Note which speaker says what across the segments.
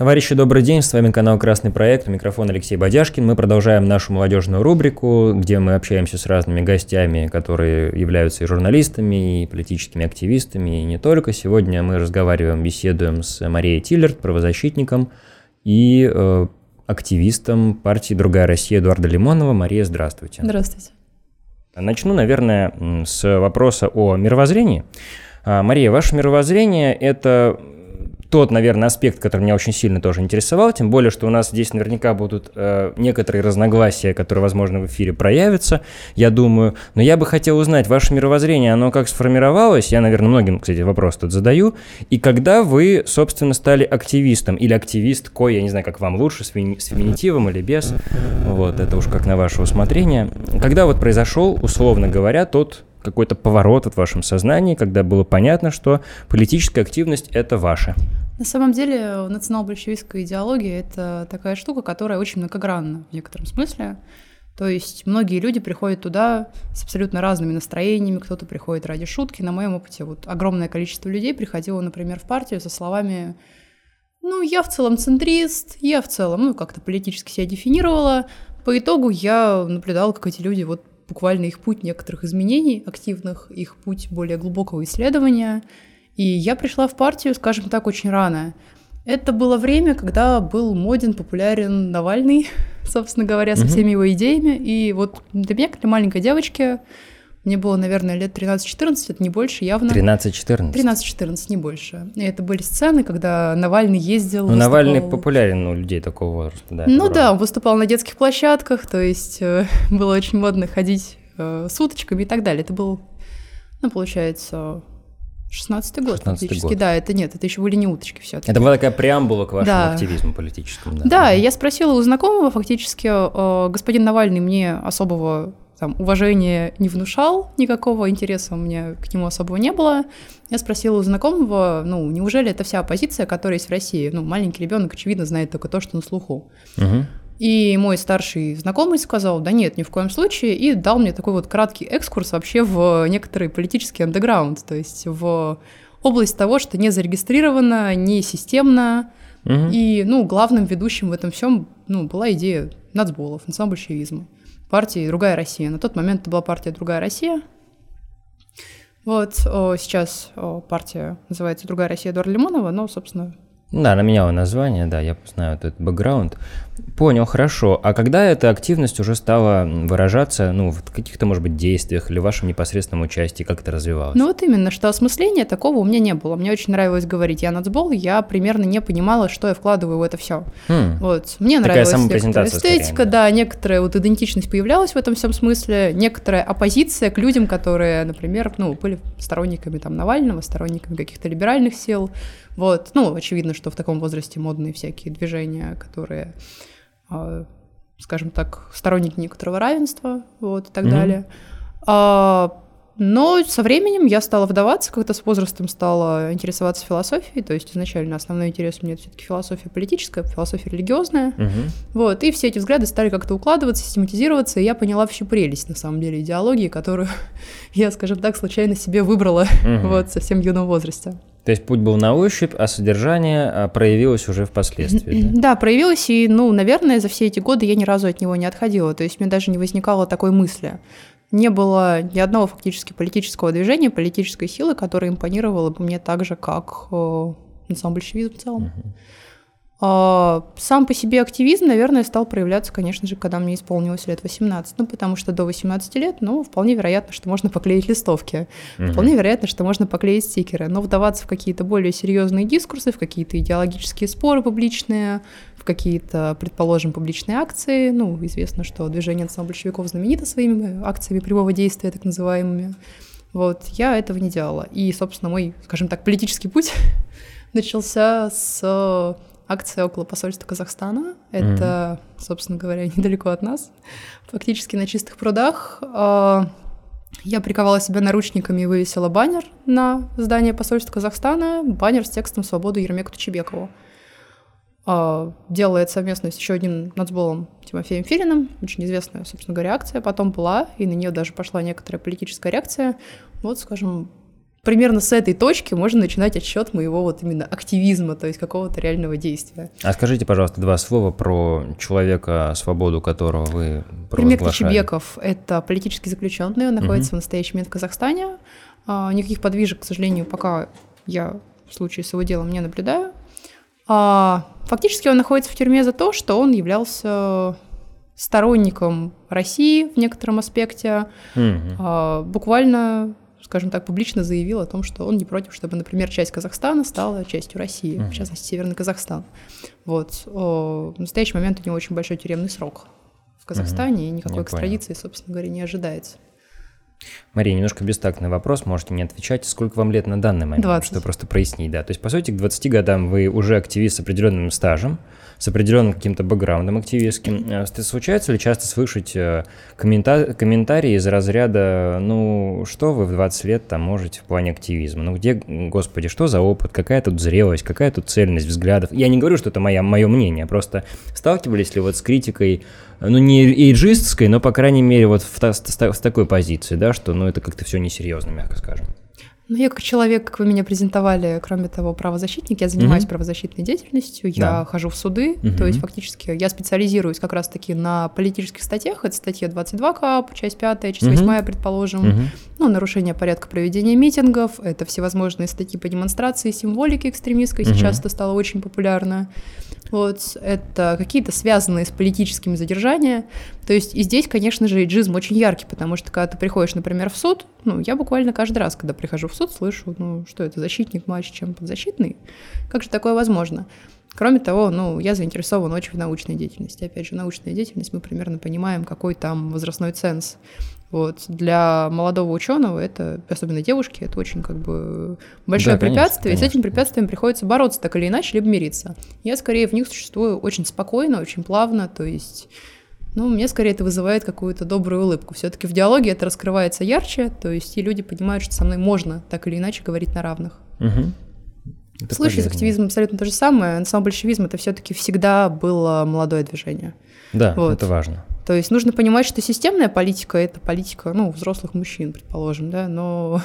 Speaker 1: Товарищи, добрый день, с вами канал «Красный проект», микрофон Алексей Бодяшкин. Мы продолжаем нашу молодежную рубрику, где мы общаемся с разными гостями, которые являются и журналистами, и политическими активистами, и не только. Сегодня мы разговариваем, беседуем с Марией Тиллерт, правозащитником и э, активистом партии «Другая Россия» Эдуарда Лимонова. Мария, здравствуйте.
Speaker 2: Здравствуйте.
Speaker 1: Начну, наверное, с вопроса о мировоззрении. А, Мария, ваше мировоззрение – это тот, наверное, аспект, который меня очень сильно тоже интересовал, тем более, что у нас здесь наверняка будут э, некоторые разногласия, которые, возможно, в эфире проявятся, я думаю. Но я бы хотел узнать, ваше мировоззрение, оно как сформировалось? Я, наверное, многим, кстати, вопрос тут задаю. И когда вы, собственно, стали активистом или активисткой, я не знаю, как вам лучше, с, феми- с феминитивом или без, вот, это уж как на ваше усмотрение. Когда вот произошел, условно говоря, тот какой-то поворот в вашем сознании, когда было понятно, что политическая активность – это ваше?
Speaker 2: На самом деле национал-большевистская идеология – это такая штука, которая очень многогранна в некотором смысле. То есть многие люди приходят туда с абсолютно разными настроениями, кто-то приходит ради шутки. На моем опыте вот огромное количество людей приходило, например, в партию со словами «Ну, я в целом центрист, я в целом, ну, как-то политически себя дефинировала». По итогу я наблюдала, как эти люди вот буквально их путь некоторых изменений активных, их путь более глубокого исследования. И я пришла в партию, скажем так, очень рано. Это было время, когда был моден, популярен Навальный, собственно говоря, со всеми его идеями. И вот для меня, как для маленькой девочки, мне было, наверное, лет 13-14, это не больше, явно.
Speaker 1: 13-14?
Speaker 2: 13-14, не больше. И это были сцены, когда Навальный ездил...
Speaker 1: Ну, выступал... Навальный популярен у людей такого возраста, да.
Speaker 2: Ну да, он выступал на детских площадках, то есть э, было очень модно ходить э, с уточками и так далее. Это был, ну, получается, 16-й год
Speaker 1: 16
Speaker 2: фактически.
Speaker 1: год.
Speaker 2: Да, это нет, это еще были не уточки все
Speaker 1: Это была такая преамбула к вашему
Speaker 2: Да.
Speaker 1: активизму политическому. Да,
Speaker 2: Да, и я спросила у знакомого, фактически, э, господин Навальный мне особого там, уважения не внушал, никакого интереса у меня к нему особого не было. Я спросила у знакомого, ну, неужели это вся оппозиция, которая есть в России? Ну, маленький ребенок, очевидно, знает только то, что на слуху.
Speaker 1: Мгм.
Speaker 2: И мой старший знакомый сказал, да нет, ни в коем случае, и дал мне такой вот краткий экскурс вообще в некоторый политический андеграунд, то есть в область того, что не зарегистрировано, не системно,
Speaker 1: Мгм.
Speaker 2: и, ну, главным ведущим в этом всем, ну, была идея нацболов, национал-большевизма, партии «Другая Россия». На тот момент это была партия «Другая Россия». Вот, сейчас партия называется «Другая Россия» Эдуарда Лимонова, но, собственно,
Speaker 1: Да, она меняла название, да, я знаю этот бэкграунд. Понял, хорошо. А когда эта активность уже стала выражаться, ну, в каких-то, может быть, действиях или в вашем непосредственном участии, как это развивалось?
Speaker 2: Ну вот именно, что осмысления такого у меня не было. Мне очень нравилось говорить я нацбол, я примерно не понимала, что я вкладываю в это все.
Speaker 1: Хм.
Speaker 2: Вот. Мне
Speaker 1: Такая
Speaker 2: нравилась некоторая
Speaker 1: скорее,
Speaker 2: эстетика, да, некоторая вот идентичность появлялась в этом всем смысле, некоторая оппозиция к людям, которые, например, ну, были сторонниками там Навального, сторонниками каких-то либеральных сил. Вот. Ну, очевидно, что в таком возрасте модные всякие движения, которые а, скажем так, сторонники некоторого равенства, вот, и так
Speaker 1: Мгм.
Speaker 2: далее. А, но со временем я стала вдаваться, как-то с возрастом стала интересоваться философией, то есть изначально основной интерес у меня это все-таки философия политическая, философия религиозная,
Speaker 1: Мгм.
Speaker 2: вот, и все эти взгляды стали как-то укладываться, систематизироваться, и я поняла всю прелесть, на самом деле, идеологии, которую я, скажем так, случайно себе выбрала,
Speaker 1: Мгм.
Speaker 2: вот, в совсем юном возрасте.
Speaker 1: То есть путь был на ощупь, а содержание а, проявилось уже впоследствии, да?
Speaker 2: Да, проявилось, и, ну, наверное, за все эти годы я ни разу от него не отходила. То есть мне даже не возникало такой мысли. Не было ни одного фактически политического движения, политической силы, которая импонировала бы мне так же, как э, национал-большевизм в целом. А, Сам по себе активизм, наверное, стал проявляться, конечно же, когда мне исполнилось лет 18. Ну, потому что до 18 лет, ну, вполне вероятно, что можно поклеить листовки.
Speaker 1: Мгм.
Speaker 2: Вполне вероятно, что можно поклеить стикеры, но вдаваться в какие-то более серьезные дискурсы, в какие-то идеологические споры публичные, в какие-то, предположим, публичные акции. Ну, известно, что движение национал-большевиков знаменито своими акциями прямого действия, так называемыми. Вот, я этого не делала. И, собственно, мой, скажем так, политический путь начался с акции около посольства Казахстана. Это, собственно говоря, недалеко от нас, фактически на чистых прудах. А, Я приковала себя наручниками и вывесила баннер на здание посольства Казахстана, баннер с текстом «Свободу Ермеку Тучебекову». А, Делала это совместно с еще одним нацболом Тимофеем Филиным, очень известная, собственно говоря, акция потом была, и на нее даже пошла некоторая политическая реакция. Вот, скажем, примерно с этой точки можно начинать отсчет моего вот именно активизма, то есть какого-то реального действия.
Speaker 1: А скажите, пожалуйста, два слова про человека, свободу которого вы
Speaker 2: Пример Кочебеков – это политический заключенный, он находится угу. в настоящий момент в Казахстане. А, никаких подвижек, к сожалению, пока я в случае с его делом не наблюдаю. А, фактически он находится в тюрьме за то, что он являлся сторонником России в некотором аспекте. А, буквально скажем так, публично заявил о том, что он не против, чтобы, например, часть Казахстана стала частью России, uh-huh. в частности, Северный Казахстан. Вот. В настоящий момент у него очень большой тюремный срок в Казахстане, uh-huh. и никакой я экстрадиции, понял. собственно говоря, не ожидается.
Speaker 1: Мария, немножко бестактный вопрос, можете не отвечать. Сколько вам лет на данный момент?
Speaker 2: 20.
Speaker 1: Чтобы просто прояснить, да. То есть, по сути, к 20 годам вы уже активист с определенным стажем, с определенным каким-то бэкграундом активистским. Э, случается ли часто слышать э, коммента- комментарии из разряда, ну, что вы в 20 лет там можете в плане активизма? Ну, где, господи, что за опыт, какая тут зрелость, какая тут цельность взглядов? Я не говорю, что это моя, мое мнение, просто сталкивались ли вот с критикой ну, не эйджистской, но, по крайней мере, вот в, в, в такой позиции, да, что, ну, это как-то все несерьезно, мягко скажем.
Speaker 2: Ну, я как человек, как вы меня презентовали, кроме того, правозащитник, я занимаюсь mm-hmm. правозащитной деятельностью, я да. хожу в суды, mm-hmm. то есть фактически я специализируюсь как раз-таки на политических статьях, это статья 22 КАП, часть 5, часть mm-hmm. 8, предположим, mm-hmm. ну, нарушение порядка проведения митингов, это всевозможные статьи по демонстрации, символики экстремистской, mm-hmm. сейчас это стало очень популярно. Вот, это какие-то связанные с политическими задержания. То есть и здесь, конечно же, иджизм очень яркий, потому что когда ты приходишь, например, в суд, ну, я буквально каждый раз, когда прихожу в суд, слышу, ну, что это, защитник матч, чем подзащитный? Как же такое возможно? Кроме того, ну, я заинтересован очень в научной деятельности. Опять же, научная деятельность, мы примерно понимаем, какой там возрастной ценз. Вот. Для молодого ученого это, особенно девушки, это очень как бы большое да, препятствие, конечно, и с этим препятствием приходится бороться так или иначе, либо мириться. Я скорее в них существую очень спокойно, очень плавно, то есть ну, мне скорее это вызывает какую-то добрую улыбку. Все-таки в диалоге это раскрывается ярче, то есть и люди понимают, что со мной можно так или иначе говорить на равных. Угу. Это в случае полезно. с активизмом абсолютно то же самое. Национал-большевизм это все-таки всегда было молодое движение.
Speaker 1: Да, вот. это важно.
Speaker 2: То есть нужно понимать, что системная политика – это политика, ну, взрослых мужчин, предположим, да, но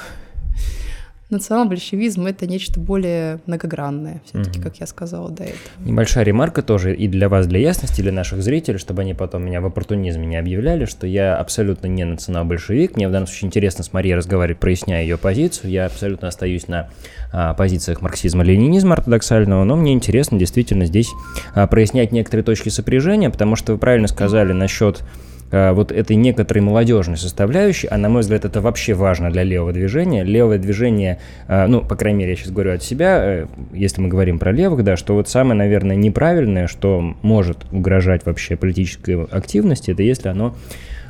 Speaker 2: национал-большевизм – это нечто более многогранное, все-таки, mm-hmm. как я сказала до этого.
Speaker 1: Небольшая ремарка тоже и для вас, для ясности, для наших зрителей, чтобы они потом меня в оппортунизме не объявляли, что я абсолютно не национал-большевик. Мне в данном случае интересно с Марией разговаривать, проясняя ее позицию. Я абсолютно остаюсь на а, позициях марксизма-ленинизма ортодоксального, но мне интересно действительно здесь а, прояснять некоторые точки сопряжения, потому что вы правильно сказали насчет вот этой некоторой молодежной составляющей, а на мой взгляд это вообще важно для левого движения. Левое движение, а, ну, по крайней мере, я сейчас говорю от себя, э, если мы говорим про левых, да, что вот самое, наверное, неправильное, что может угрожать вообще политической активности, это если оно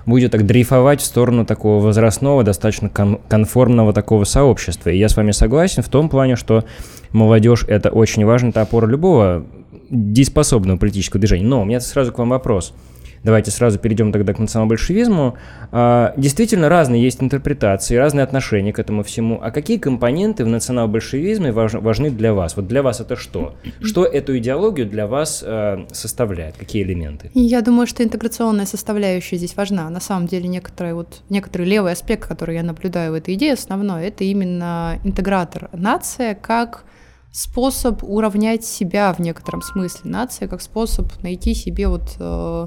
Speaker 1: будет так дрейфовать в сторону такого возрастного, достаточно кон- конформного такого сообщества. И я с вами согласен в том плане, что молодежь – это очень важный это опора любого дееспособного политического движения. Но у меня сразу к вам вопрос – давайте сразу перейдем тогда к национал-большевизму. А, действительно, разные есть интерпретации, разные отношения к этому всему. А какие компоненты в национал-большевизме важны для вас? Вот для вас это что? Что эту идеологию для вас а, составляет? Какие элементы?
Speaker 2: Я думаю, что интеграционная составляющая здесь важна. На самом деле, некоторый, вот, некоторый левый аспект, который я наблюдаю в этой идее, основной, это именно интегратор. Нация как способ уравнять себя в некотором смысле. Нация как способ найти себе вот э,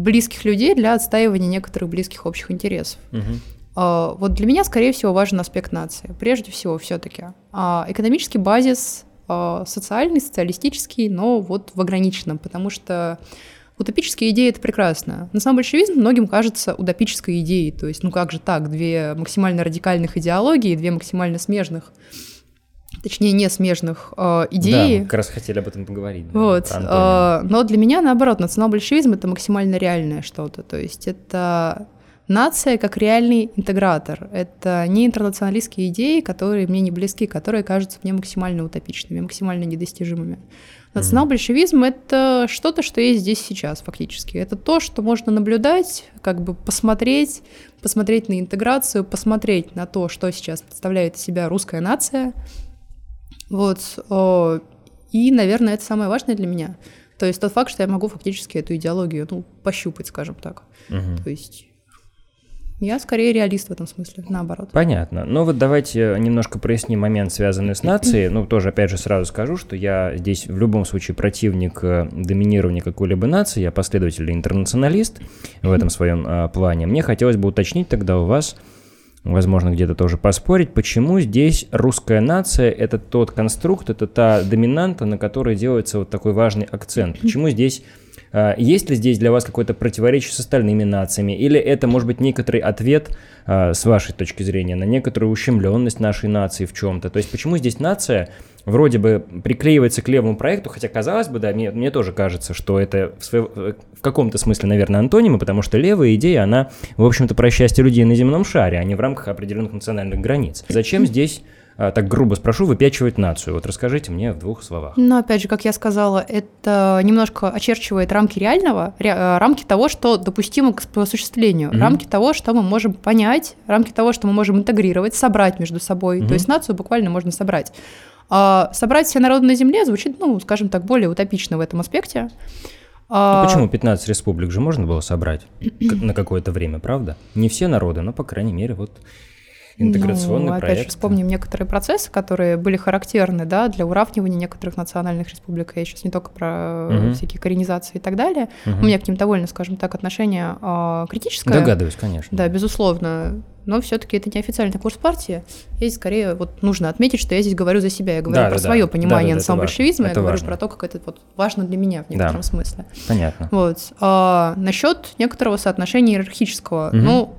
Speaker 2: близких людей для отстаивания некоторых близких общих интересов. Угу. Вот для меня, скорее всего, важен аспект нации. Прежде всего, все-таки а, экономический базис а, социальный, социалистический, но вот в ограниченном, потому что утопические идеи это прекрасно. На самом большевизм многим кажется утопической идеей. То есть, ну как же так, две максимально радикальных идеологии, две максимально смежных точнее, не смежных э, идей.
Speaker 1: Да, мы как раз хотели об этом поговорить.
Speaker 2: Вот. Э, но для меня, наоборот, национал-большевизм — это максимально реальное что-то. То есть это нация как реальный интегратор. Это не интернационалистские идеи, которые мне не близки, которые кажутся мне максимально утопичными, максимально недостижимыми. Национал-большевизм — это что-то, что есть здесь сейчас фактически. Это то, что можно наблюдать, как бы посмотреть, посмотреть на интеграцию, посмотреть на то, что сейчас представляет из себя русская нация — вот. И, наверное, это самое важное для меня. То есть тот факт, что я могу фактически эту идеологию, ну, пощупать, скажем так. Угу. То есть Я скорее реалист в этом смысле, наоборот.
Speaker 1: Понятно. Но вот давайте немножко проясним момент, связанный с нацией. Ну, тоже, опять же, сразу скажу, что я здесь в любом случае противник э, доминирования какой-либо нации. Я последовательный интернационалист в этом своем а, плане. Мне хотелось бы уточнить тогда у вас, возможно, где-то тоже поспорить, почему здесь русская нация – это тот конструкт, это та доминанта, на которой делается вот такой важный акцент. Почему здесь а, есть ли здесь для вас какое-то противоречие с остальными нациями? Или это может быть некоторый ответ, а, с вашей точки зрения, на некоторую ущемленность нашей нации в чем-то? То есть почему здесь нация вроде бы приклеивается к левому проекту, хотя казалось бы, да, мне, мне тоже кажется, что это в, свой, в каком-то смысле, наверное, антонимы, потому что левая идея, она, в общем-то, про счастье людей на земном шаре, а не в рамках определенных национальных границ. Зачем здесь а, так грубо спрошу, выпячивать нацию? Вот расскажите мне в двух словах.
Speaker 2: Ну, опять же, как я сказала, это немножко очерчивает рамки реального, э, рамки того, что допустимо к осуществлению, mm-hmm. рамки того, что мы можем понять, рамки того, что мы можем интегрировать, собрать между собой. Mm-hmm. То есть нацию буквально можно собрать. А собрать все народы на земле звучит, ну, скажем так, более утопично в этом аспекте.
Speaker 1: Ну, а, почему 15 республик же можно было собрать на какое-то время, правда? Не все народы, но, по крайней мере, вот интеграционный
Speaker 2: ну,
Speaker 1: проект.
Speaker 2: Опять же, вспомним некоторые процессы, которые были характерны да, для уравнивания некоторых национальных республик. Я сейчас не только про угу. всякие коренизации и так далее. Угу. У меня к ним довольно, скажем так, отношение э, критическое.
Speaker 1: Догадываюсь, конечно.
Speaker 2: Да, безусловно. Но все-таки это не официальный курс партии. Здесь скорее вот нужно отметить, что я здесь говорю за себя. Я говорю да, про да, свое да. понимание да, да, национал-большевизма, я говорю важно. про то, как это вот важно для меня в некотором да. смысле.
Speaker 1: Понятно.
Speaker 2: Вот. А, насчет некоторого соотношения иерархического. Угу. Ну,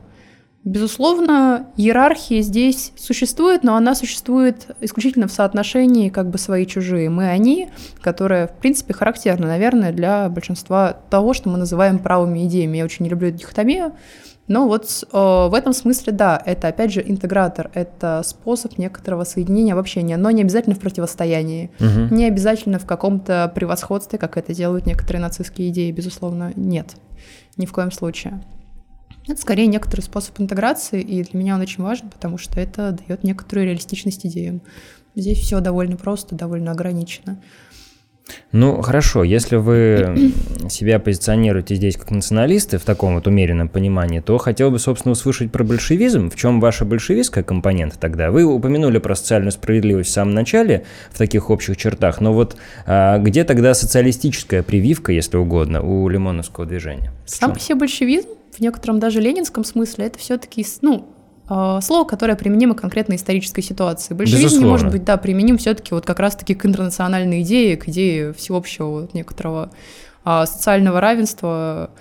Speaker 2: Безусловно, иерархия здесь существует, но она существует исключительно в соотношении как бы свои-чужие. Мы-они, которое, в принципе, характерно, наверное, для большинства того, что мы называем правыми идеями. Я очень не люблю эту дихотомию, но вот э, в этом смысле, да, это, опять же, интегратор, это способ некоторого соединения в общении, но не обязательно в противостоянии, угу. не обязательно в каком-то превосходстве, как это делают некоторые нацистские идеи, безусловно, нет, ни в коем случае. Это скорее некоторый способ интеграции, и для меня он очень важен, потому что это дает некоторую реалистичность идеям. Здесь все довольно просто, довольно ограничено.
Speaker 1: Ну, хорошо, если вы себя позиционируете здесь как националисты в таком вот умеренном понимании, то хотел бы, собственно, услышать про большевизм. В чем ваша большевистская компонента тогда? Вы упомянули про социальную справедливость в самом начале, в таких общих чертах, но вот а, где тогда социалистическая прививка, если угодно, у лимоновского движения?
Speaker 2: Сам по себе большевизм в некотором даже ленинском смысле это все-таки, ну, а, слово, которое применимо к конкретной исторической ситуации. Большевизм Безусловно. не может быть, да, применим все-таки вот как раз-таки к интернациональной идее, к идее всеобщего вот некоторого а, социального равенства,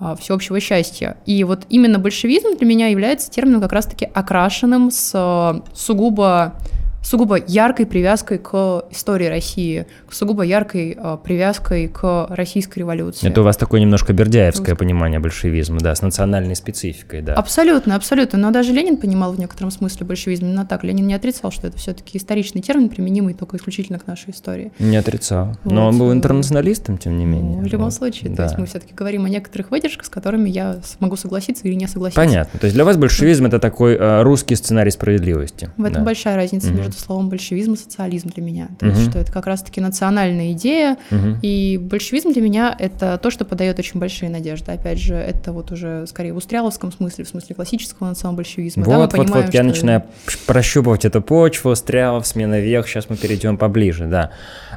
Speaker 2: а, всеобщего счастья. И вот именно большевизм для меня является термином как раз-таки окрашенным с сугубо сугубо яркой привязкой к истории России, к сугубо яркой э, привязкой к российской революции.
Speaker 1: Это у вас такое немножко бердяевское понимание большевизма, да, с национальной спецификой, да.
Speaker 2: Абсолютно, абсолютно. Но даже Ленин понимал в некотором смысле большевизм именно так. Ленин не отрицал, что это все-таки исторический термин, применимый только исключительно к нашей истории.
Speaker 1: Не отрицал. Вот. Но он был интернационалистом, тем не менее.
Speaker 2: Ну, в любом вот. случае. Да. То есть мы все-таки говорим о некоторых выдержках, с которыми я могу согласиться или не согласиться.
Speaker 1: Понятно. То есть для вас большевизм это такой э, русский сценарий справедливости.
Speaker 2: В этом
Speaker 1: да.
Speaker 2: большая разница между между словом большевизм и социализм для меня. То есть, что это как раз-таки национальная идея, и большевизм для меня это то, что подает очень большие надежды. Опять же, это вот уже скорее в устряловском смысле, в смысле классического национал-большевизма.
Speaker 1: Вот, да, вот, понимаем, вот, я начинаю прощупывать эту почву, Устрялов, смена вех, сейчас мы перейдем поближе, да.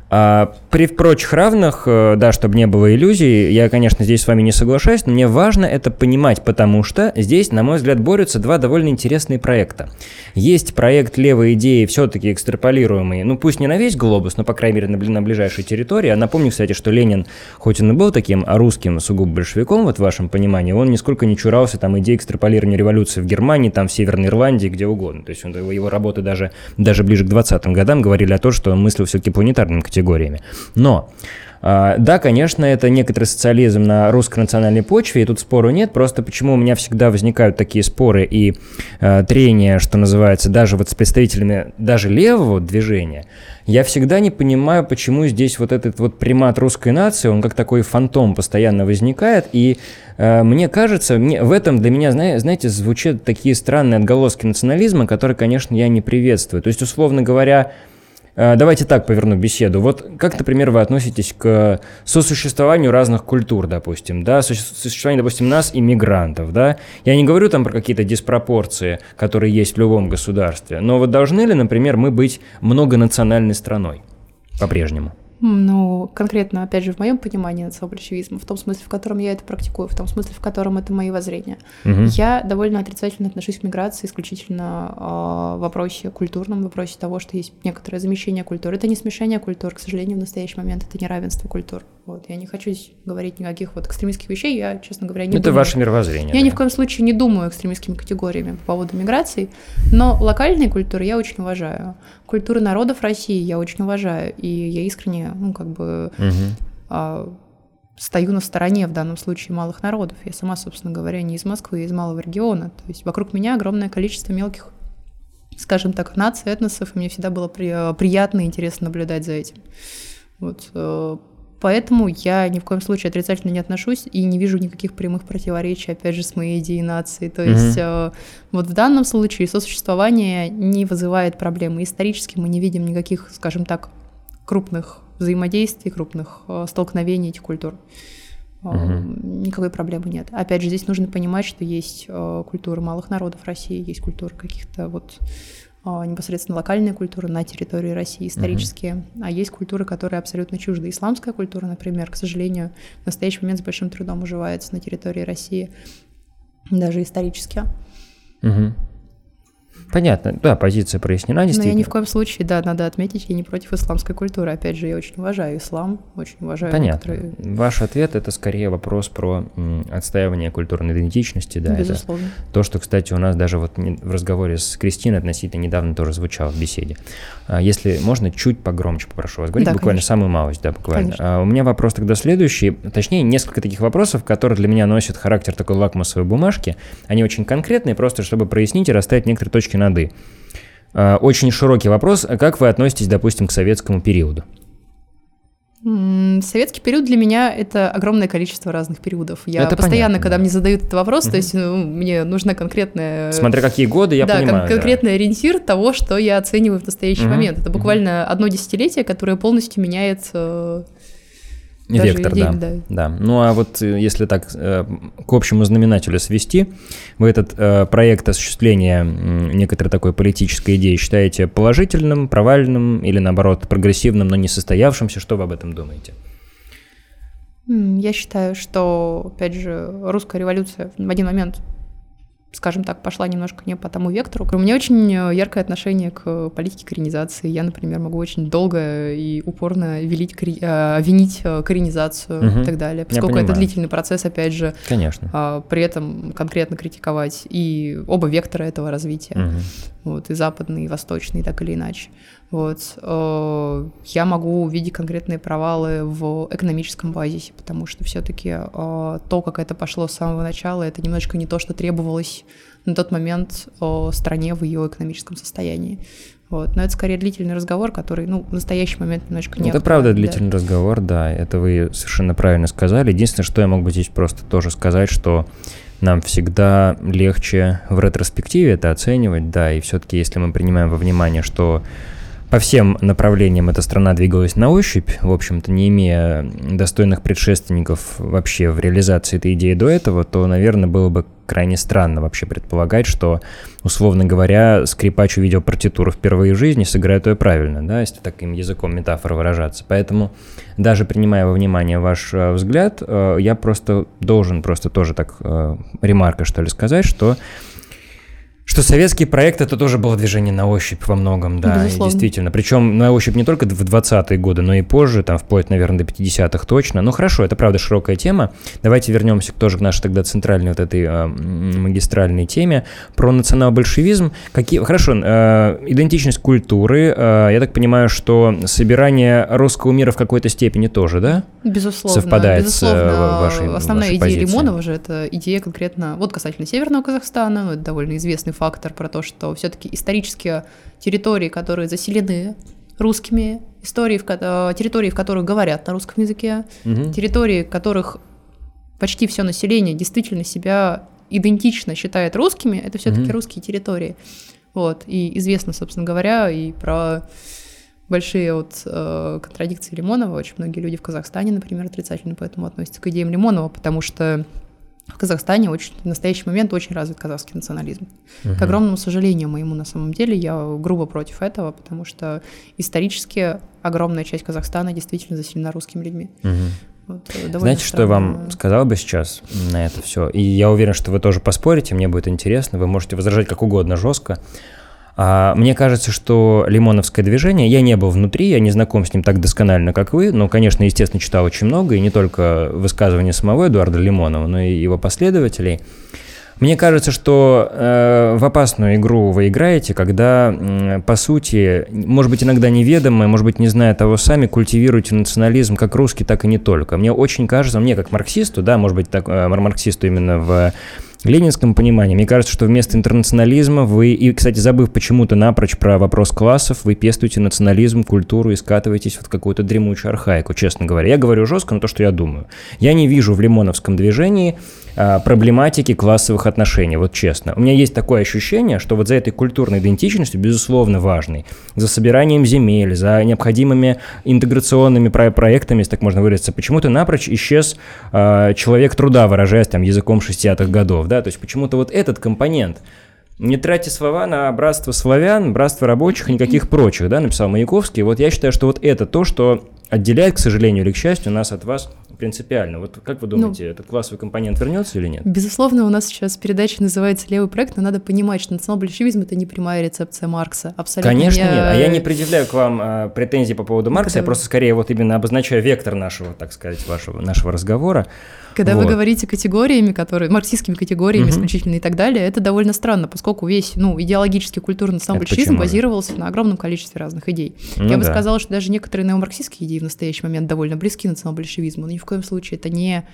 Speaker 1: А, при прочих равных, э, да, чтобы не было иллюзий, я, конечно, здесь с вами не соглашаюсь, но мне важно это понимать, потому что здесь, на мой взгляд, борются два довольно интересные проекта. Есть проект левой идеи, все-таки экстраполируемый, ну пусть не на весь глобус, но, по крайней мере, на, на ближайшей территории. Я напомню, кстати, что Ленин, хоть он и был таким русским сугубо большевиком, вот в вашем понимании, он нисколько не чурался там идеи экстраполирования революции в Германии, там в Северной Ирландии, где угодно. То есть он, его работы даже, даже ближе к 20-м годам говорили о том, что он мыслил все-таки планетарными категориями. Но а, да, конечно, это некоторый социализм на русской национальной почве, и тут спору нет, просто почему у меня всегда возникают такие споры и э, трения, что называется, даже вот с представителями даже левого движения, я всегда не понимаю, почему здесь вот этот вот примат русской нации, он как такой фантом постоянно возникает, и э, мне кажется, мне, в этом для меня, знаете, звучат такие странные отголоски национализма, которые, конечно, я не приветствую. То есть, условно говоря, давайте так поверну беседу. Вот как, например, вы относитесь к сосуществованию разных культур, допустим, да, сосуществованию, допустим, нас, иммигрантов, да? Я не говорю там про какие-то диспропорции, которые есть в любом государстве, но вот должны ли, например, мы быть многонациональной страной по-прежнему?
Speaker 2: Ну, конкретно, опять же, в моем понимании национал-большевизма, в том смысле, в котором я это практикую, в том смысле, в котором это мои воззрения, угу. я довольно отрицательно отношусь к миграции исключительно э, в вопросе культурном, в вопросе того, что есть некоторое замещение культур. Это не смешение культур, к сожалению, в настоящий момент это неравенство культур. Вот, я не хочу говорить никаких вот экстремистских вещей, я, честно говоря, не
Speaker 1: Это
Speaker 2: думаю.
Speaker 1: ваше мировоззрение.
Speaker 2: Я
Speaker 1: да?
Speaker 2: ни в коем случае не думаю экстремистскими категориями по поводу миграции, но локальные культуры я очень уважаю. Культуры народов России я очень уважаю, и я искренне, ну, как бы... Угу. А, стою на стороне в данном случае малых народов. Я сама, собственно говоря, не из Москвы, а из малого региона. То есть вокруг меня огромное количество мелких, скажем так, наций, этносов, и мне всегда было при, приятно и интересно наблюдать за этим. Вот. Э, поэтому я ни в коем случае отрицательно не отношусь и не вижу никаких прямых противоречий, опять же, с моей идеей нации. То есть mm-hmm. вот в данном случае сосуществование не вызывает проблемы. Исторически мы не видим никаких, скажем так, крупных взаимодействий, крупных э, столкновений этих культур. Угу. Никакой проблемы нет. Опять же, здесь нужно понимать, что есть э, культура малых народов России, есть культура каких-то вот непосредственно локальные культуры на территории России, исторические, угу. а есть культуры, которые абсолютно чужды. Исламская культура, например, к сожалению, в настоящий момент с большим трудом уживается на территории России, даже исторически.
Speaker 1: Угу. Понятно, да, позиция прояснена, действительно.
Speaker 2: Но я ни в коем случае, да, надо отметить, я не против исламской культуры. Опять же, я очень уважаю ислам, очень уважаю
Speaker 1: Понятно. Некоторые... Ваш ответ – это скорее вопрос про отстаивание культурной идентичности, да.
Speaker 2: Безусловно.
Speaker 1: Это то, что, кстати, у нас даже вот в разговоре с Кристиной относительно недавно тоже звучало в беседе. А если можно, чуть погромче попрошу вас говорить, да, буквально конечно. самую малость, да, буквально. Конечно. А у меня вопрос тогда следующий, точнее, несколько таких вопросов, которые для меня носят характер такой лакмусовой бумажки. Они очень конкретные, просто чтобы прояснить и расставить некоторые точки над «и». А, очень широкий вопрос. А как вы относитесь, допустим, к советскому периоду?
Speaker 2: Советский период для меня это огромное количество разных периодов. Я это постоянно, понятно, когда да. мне задают этот вопрос, угу. то есть ну, мне нужна конкретная...
Speaker 1: Смотря какие годы, я
Speaker 2: да,
Speaker 1: понимаю.
Speaker 2: Кон- конкретный да. ориентир того, что я оцениваю в настоящий угу. момент. Это буквально угу. одно десятилетие, которое полностью меняет э,
Speaker 1: даже Вектор, да, да. да. Ну а вот э, если так э, к общему знаменателю свести, вы этот э, проект осуществления некоторой такой политической идеи считаете положительным, провальным или наоборот прогрессивным, но не состоявшимся? Что вы об этом думаете?
Speaker 2: Я считаю, что, опять же, русская революция в один момент скажем так, пошла немножко не по тому вектору. У меня очень э, яркое отношение к политике коренизации. Я, например, могу очень долго и упорно велить, э, винить э, коренизацию угу. и так далее, поскольку это длительный процесс, опять же.
Speaker 1: Конечно.
Speaker 2: А, при этом конкретно критиковать и оба вектора этого развития. Угу. Вот, и западный, и восточный, так или иначе. Вот. Я могу увидеть конкретные провалы в экономическом базисе, потому что все-таки то, как это пошло с самого начала, это немножко не то, что требовалось на тот момент о стране в ее экономическом состоянии. Вот. Но это скорее длительный разговор, который, ну, в настоящий момент немножко не
Speaker 1: Это правда длительный да. разговор, да, это вы совершенно правильно сказали. Единственное, что я мог бы здесь просто тоже сказать, что нам всегда легче в ретроспективе это оценивать, да, и все-таки если мы принимаем во внимание, что по всем направлениям эта страна двигалась на ощупь, в общем-то, не имея достойных предшественников вообще в реализации этой идеи до этого, то, наверное, было бы крайне странно вообще предполагать, что, условно говоря, скрипач увидел партитуру впервые в жизни, сыграет ее правильно, да, если таким языком метафоры выражаться. Поэтому, даже принимая во внимание ваш э, взгляд, э, я просто должен просто тоже так э, ремарка, что ли, сказать, что что советский проект это тоже было движение на ощупь во многом, да, действительно. Причем на ощупь не только в 20-е годы, но и позже, там вплоть, наверное, до 50-х точно. Ну хорошо, это правда широкая тема. Давайте вернемся тоже к нашей тогда центральной вот этой э, магистральной теме про национал-большевизм. Какие, хорошо, э, идентичность культуры. Э, я так понимаю, что собирание русского мира в какой-то степени тоже, да?
Speaker 2: Безусловно.
Speaker 1: Совпадает
Speaker 2: безусловно.
Speaker 1: с э, вашей
Speaker 2: Основная
Speaker 1: вашей
Speaker 2: идея позиции. Лимонова же это идея конкретно, вот касательно Северного Казахстана, это довольно известный фактор про то, что все-таки исторические территории, которые заселены русскими, истории, в, э, территории, в которых говорят на русском языке, угу. территории, в которых почти все население действительно себя идентично считает русскими, это все-таки угу. русские территории. Вот. И известно, собственно говоря, и про большие вот э, контрадикции Лимонова. Очень многие люди в Казахстане, например, отрицательно поэтому относятся к идеям Лимонова, потому что в Казахстане очень, в настоящий момент очень развит казахский национализм. Угу. К огромному сожалению моему, на самом деле, я грубо против этого, потому что исторически огромная часть Казахстана действительно заселена русскими людьми.
Speaker 1: Угу. Вот, э, Знаете, что я вам сказал бы сейчас на это все? И я уверен, что вы тоже поспорите, мне будет интересно, вы можете возражать как угодно жестко. А, мне кажется, что лимоновское движение, я не был внутри, я не знаком с ним так досконально, как вы, но, конечно, естественно, читал очень много, и не только высказывания самого Эдуарда Лимонова, но и его последователей. Мне кажется, что э, в опасную игру вы играете, когда, э, по сути, может быть, иногда неведомо, может быть, не зная того сами, культивируете национализм как русский, так и не только. Мне очень кажется, мне как марксисту, да, может быть, так, э, марксисту именно в ленинском понимании, мне кажется, что вместо интернационализма вы, и, кстати, забыв почему-то напрочь про вопрос классов, вы пестуете национализм, культуру и скатываетесь в какую-то дремучую архаику, честно говоря. Я говорю жестко, но то, что я думаю. Я не вижу в лимоновском движении проблематики классовых отношений, вот честно. У меня есть такое ощущение, что вот за этой культурной идентичностью, безусловно, важной, за собиранием земель, за необходимыми интеграционными про проектами, если так можно выразиться, почему-то напрочь исчез э, человек труда, выражаясь там языком 60-х годов, да, то есть почему-то вот этот компонент не тратьте слова на братство славян, братство рабочих и никаких прочих, да, написал Маяковский. Вот я считаю, что вот это то, что отделяет, к сожалению или к счастью, нас от вас принципиально. Вот как вы думаете, ну, этот классовый компонент вернется или нет?
Speaker 2: Безусловно, у нас сейчас передача называется «Левый проект», но надо понимать, что национал-большевизм – это не прямая рецепция Маркса. Абсолютно
Speaker 1: Конечно
Speaker 2: не...
Speaker 1: нет. А я не предъявляю к вам а, претензий по поводу Маркса, я просто скорее вот именно обозначаю вектор нашего, так сказать, вашего, нашего разговора.
Speaker 2: Когда вот. вы говорите категориями, которые, марксистскими категориями угу. исключительно и так далее, это довольно странно, поскольку весь ну, идеологический культурный национал-большевизм базировался на огромном количестве разных идей. Ну, Я бы сказала, что даже некоторые неомарксистские идеи в настоящий момент довольно близки национал-большевизму, но ни в коем случае это не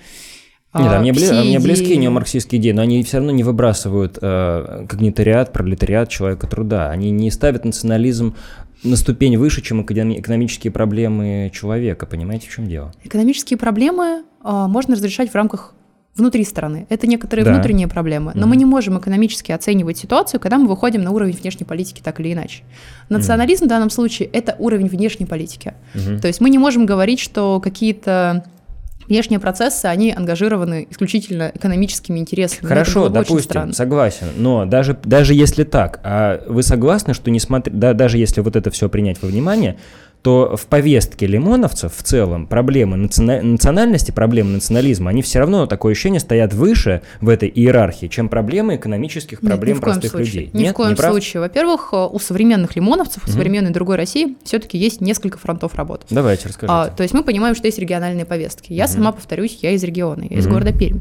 Speaker 1: нет, а, мне, бли, а мне близки неомарксистские идеи, но они все равно не выбрасывают э, когнитариат, пролетариат человека труда. Они не ставят национализм на ступень выше, чем экономические проблемы человека. Понимаете, в чем дело?
Speaker 2: Экономические проблемы э, можно разрешать в рамках внутри страны. Это некоторые да. внутренние проблемы. Но mm мы не можем экономически оценивать ситуацию, когда мы выходим на уровень внешней политики так или иначе. Национализм mm в данном случае это уровень внешней политики. mm То есть мы не можем говорить, что какие-то внешние процессы, они ангажированы исключительно экономическими интересами.
Speaker 1: Хорошо, допустим, согласен. Но даже, даже если так, а вы согласны, что несмотря, да, даже если вот это все принять во внимание, то в повестке лимоновцев в целом проблемы национальности, проблемы национализма, они все равно, такое ощущение, стоят выше в этой иерархии, чем проблемы экономических проблем Нет, простых
Speaker 2: случае.
Speaker 1: людей.
Speaker 2: Ни Нет, в коем не случае. Во-первых, у современных лимоновцев, у современной другой России все-таки есть несколько фронтов работ.
Speaker 1: Давайте, расскажите. А,
Speaker 2: то есть мы понимаем, что есть региональные повестки. Я угу. сама, повторюсь, я из региона, я из угу. города Пермь.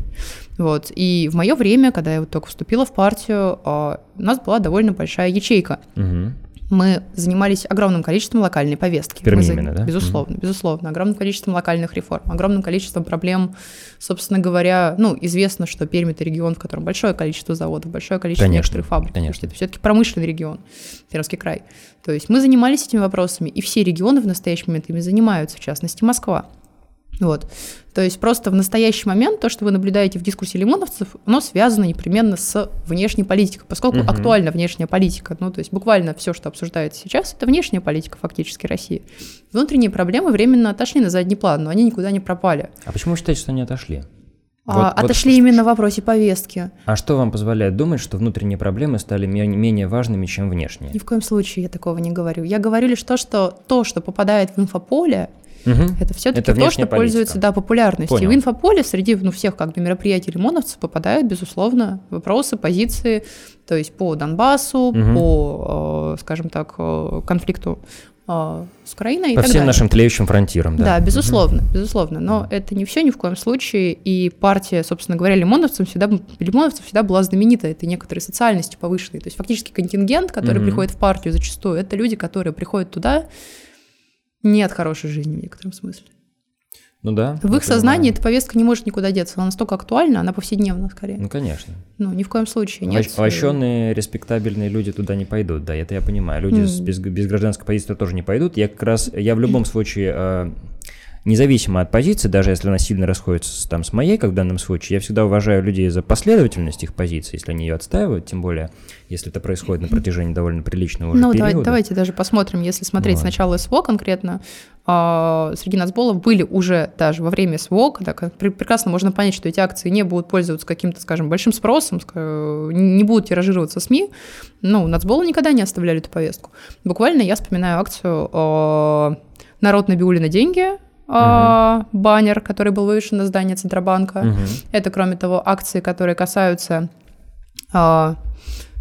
Speaker 2: Вот. И в мое время, когда я вот только вступила в партию, а, у нас была довольно большая ячейка. Угу мы занимались огромным количеством локальной повестки.
Speaker 1: Перми
Speaker 2: за...
Speaker 1: именно, да?
Speaker 2: Безусловно, mm-hmm. безусловно. Огромным количеством локальных реформ, огромным количеством проблем. Собственно говоря, ну, известно, что Пермь – это регион, в котором большое количество заводов, большое количество конечно, некоторых фабрик. Конечно. Это все-таки промышленный регион, Пермский край. То есть мы занимались этими вопросами, и все регионы в настоящий момент ими занимаются, в частности, Москва. Вот. То есть просто в настоящий момент то, что вы наблюдаете в дискуссии лимоновцев, оно связано непременно с внешней политикой, поскольку угу. актуальна внешняя политика. Ну, то есть буквально все, что обсуждается сейчас, это внешняя политика фактически России. Внутренние проблемы временно отошли на задний план, но они никуда не пропали.
Speaker 1: А почему вы считаете, что они отошли?
Speaker 2: А, вот, отошли вот, именно в вопросе повестки.
Speaker 1: А что вам позволяет думать, что внутренние проблемы стали менее важными, чем внешние?
Speaker 2: Ни в коем случае я такого не говорю. Я говорю лишь то, что то, что попадает в инфополе, Угу. Это все-таки то, что политика. пользуется да, популярностью. Понял. И в инфополе среди ну, всех как бы, мероприятий лимоновцев попадают, безусловно, вопросы, позиции, то есть по Донбассу, угу. по, э, скажем так, э, конфликту э, с Украиной.
Speaker 1: По всем
Speaker 2: далее.
Speaker 1: нашим тлеющим фронтирам, да.
Speaker 2: Да, безусловно, угу. безусловно. Но это не все ни в коем случае. И партия, собственно говоря, лимоновцев всегда, лимоновцев всегда была знаменита это некоторые социальности повышенные. То есть фактически контингент, который угу. приходит в партию зачастую, это люди, которые приходят туда не от хорошей жизни в некотором смысле.
Speaker 1: Ну да.
Speaker 2: В их сознании эта повестка не может никуда деться. Она настолько актуальна, она повседневна скорее.
Speaker 1: Ну, конечно.
Speaker 2: Ну, ни в коем случае нет.
Speaker 1: Лощенные, респектабельные люди туда не пойдут, да, это я понимаю. Люди mm. без, без гражданской позиции тоже не пойдут. Я как раз, я в любом случае э, независимо от позиции, даже если она сильно расходится там с моей, как в данном случае, я всегда уважаю людей за последовательность их позиций, если они ее отстаивают, тем более, если это происходит на протяжении довольно приличного уже
Speaker 2: ну,
Speaker 1: периода.
Speaker 2: Давайте, давайте даже посмотрим, если смотреть вот. сначала СВО конкретно, э, среди нацболов были уже даже во время СВО, когда прекрасно можно понять, что эти акции не будут пользоваться каким-то, скажем, большим спросом, не будут тиражироваться СМИ, ну, нацболы никогда не оставляли эту повестку. Буквально я вспоминаю акцию э, «Народ набиули на деньги», Uh-huh. баннер, который был вывешен на здание Центробанка. Это, кроме того, акции, которые касаются, а,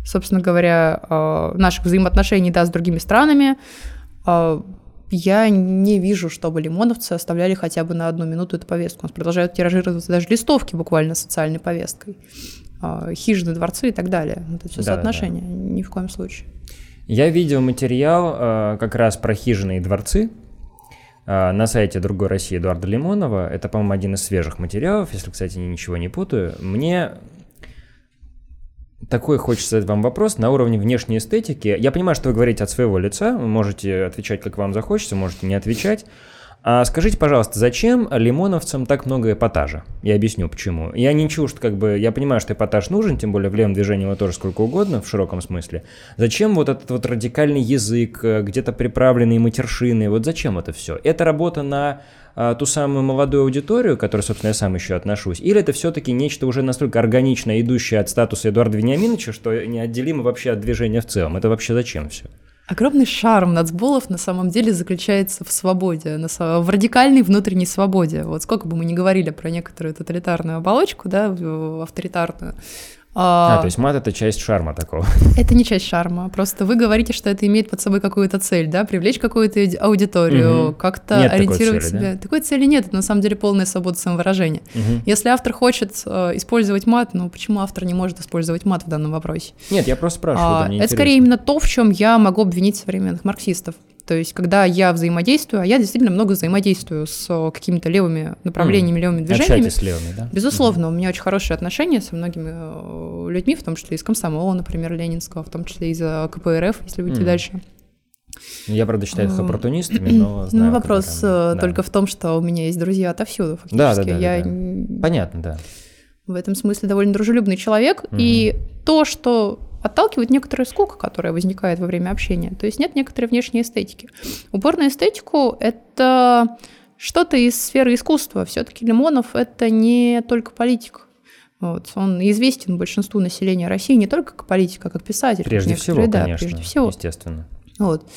Speaker 2: собственно говоря, а, наших взаимоотношений да, с другими странами. Я не вижу, чтобы лимоновцы оставляли хотя бы на одну минуту эту повестку. У нас продолжают тиражироваться даже листовки буквально социальной повесткой. Хижины, дворцы и так далее. Вот это все да, соотношение. Да. Ни в коем случае.
Speaker 1: Я видел материал как раз про хижины и дворцы а, на сайте «Другой России» Эдуарда Лимонова. Это, по-моему, один из свежих материалов, если, кстати, ничего не путаю. Мне такой хочется задать вам вопрос на уровне внешней эстетики. Я понимаю, что вы говорите от своего лица, вы можете отвечать, как вам захочется, можете не отвечать. А скажите, пожалуйста, зачем лимоновцам так много эпатажа? Я объясню, почему. Я не чужд, как бы, я понимаю, что эпатаж нужен, тем более в левом движении его тоже сколько угодно, в широком смысле. Зачем вот этот вот радикальный язык, э, где-то приправленные матершины, вот зачем это все? Это работа на а, ту самую молодую аудиторию, к которой, собственно, я сам еще отношусь, или это все-таки нечто уже настолько органично идущее от статуса Эдуарда Вениаминовича, что неотделимо вообще от движения в целом? Это вообще зачем все?
Speaker 2: Огромный шарм нацболов на самом деле заключается в свободе, в радикальной внутренней свободе. Вот сколько бы мы ни говорили про некоторую тоталитарную оболочку, да, авторитарную,
Speaker 1: а, а, то есть мат это часть шарма такого.
Speaker 2: Это не часть шарма. Просто вы говорите, что это имеет под собой какую-то цель, да, привлечь какую-то аудиторию, угу. как-то нет ориентировать такой цели, себя. Да? Такой цели нет, это на самом деле полная свобода самовыражения. Угу. Если автор хочет э, использовать мат, ну почему автор не может использовать мат в данном вопросе?
Speaker 1: Нет, я просто спрашиваю. А,
Speaker 2: это интересно. скорее именно то, в чем я могу обвинить современных марксистов. То есть, когда я взаимодействую, а я действительно много взаимодействую с э, какими-то левыми направлениями, mm. левыми движениями.
Speaker 1: с левыми, да?
Speaker 2: Безусловно, mm-hmm. у меня очень хорошие отношения со многими э, людьми, в том числе из комсомола, например, Ленинского, в том числе из э, КПРФ, если выйти mm. дальше.
Speaker 1: Ну, я, правда, считаю их оппортунистами, но знаю,
Speaker 2: Ну, вопрос там, только в том, что у меня есть друзья отовсюду, фактически. Да, да, да. Я...
Speaker 1: да. Понятно, да.
Speaker 2: В этом смысле довольно дружелюбный человек, mm и то, что отталкивает некоторая скука, которая возникает во время общения. То есть нет некоторой внешней эстетики. Упор на эстетику — это что-то из сферы искусства. Все-таки Лимонов — это не только политик. Вот. Он известен большинству населения России не только как политик, а как писатель.
Speaker 1: Прежде всего, да, конечно, прежде всего. естественно.
Speaker 2: Вот.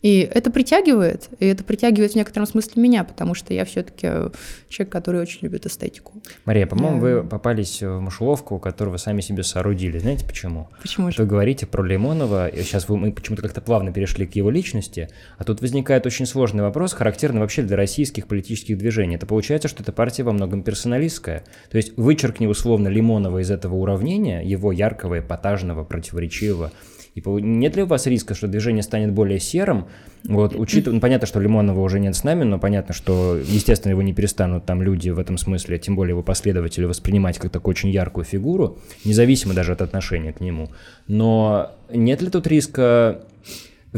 Speaker 2: И это притягивает, и это притягивает в некотором смысле меня, потому что я все-таки человек, который очень любит эстетику.
Speaker 1: Мария, по-моему, я... вы попались в мышеловку, которую вы сами себе соорудили. Знаете почему?
Speaker 2: Почему
Speaker 1: же? Вы говорите про Лимонова, и сейчас вы, мы почему-то как-то плавно перешли к его личности, а тут возникает очень сложный вопрос, характерный вообще для российских политических движений. Это получается, что эта партия во многом персоналистская. То есть вычеркни условно Лимонова из этого уравнения, его яркого, эпатажного, противоречивого, и нет ли у вас риска, что движение станет более серым? Вот, учитывая, ну, понятно, что Лимонова уже нет с нами, но понятно, что, естественно, его не перестанут там люди в этом смысле, тем более его последователи, воспринимать как такую очень яркую фигуру, независимо даже от отношения к нему. Но нет ли тут риска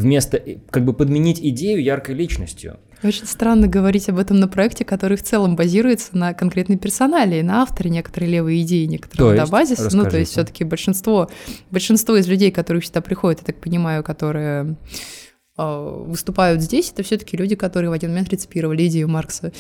Speaker 1: вместо, как бы подменить идею яркой личностью?
Speaker 2: Очень странно говорить об этом на проекте, который в целом базируется на конкретной персонале, на авторе некоторые левые идеи, некоторые да, базис. Ну, то есть все-таки большинство, большинство из людей, которые сюда приходят, я так понимаю, которые э, выступают здесь, это все-таки люди, которые в один момент реципировали идею Маркса.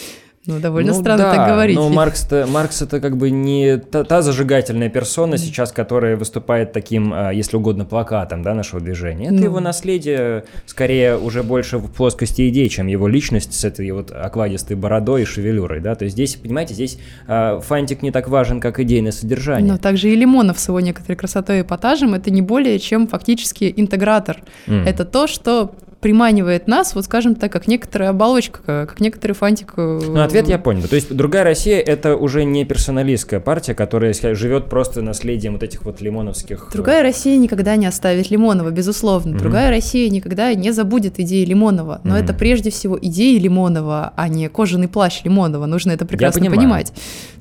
Speaker 2: Ну, довольно ну, странно да, так говорить.
Speaker 1: Но Маркс, -то, Маркс это как бы не та, та зажигательная персона сейчас, которая выступает таким, а, если угодно, плакатом да, нашего движения. Это ну. его наследие скорее уже больше в плоскости идей, чем его личность с этой вот окладистой бородой и шевелюрой. Да? То есть здесь, понимаете, здесь э, фантик не так важен, как идейное содержание.
Speaker 2: Но также и Лимонов с его некоторой красотой и эпатажем это не более чем фактически интегратор. Mm. Это то, что приманивает нас, вот скажем так, как некоторая оболочка, как некоторый фантик. Э,
Speaker 1: ну, ответ я понял. То есть другая Россия это уже не персоналистская партия, которая живет просто наследием вот этих вот лимоновских.
Speaker 2: Э, другая Россия никогда не оставит Лимонова, безусловно. Другая mm-hmm. Россия никогда не забудет идеи Лимонова. Но mm-hmm. это прежде всего идеи Лимонова, а не кожаный плащ Лимонова. Нужно это прекрасно понимать.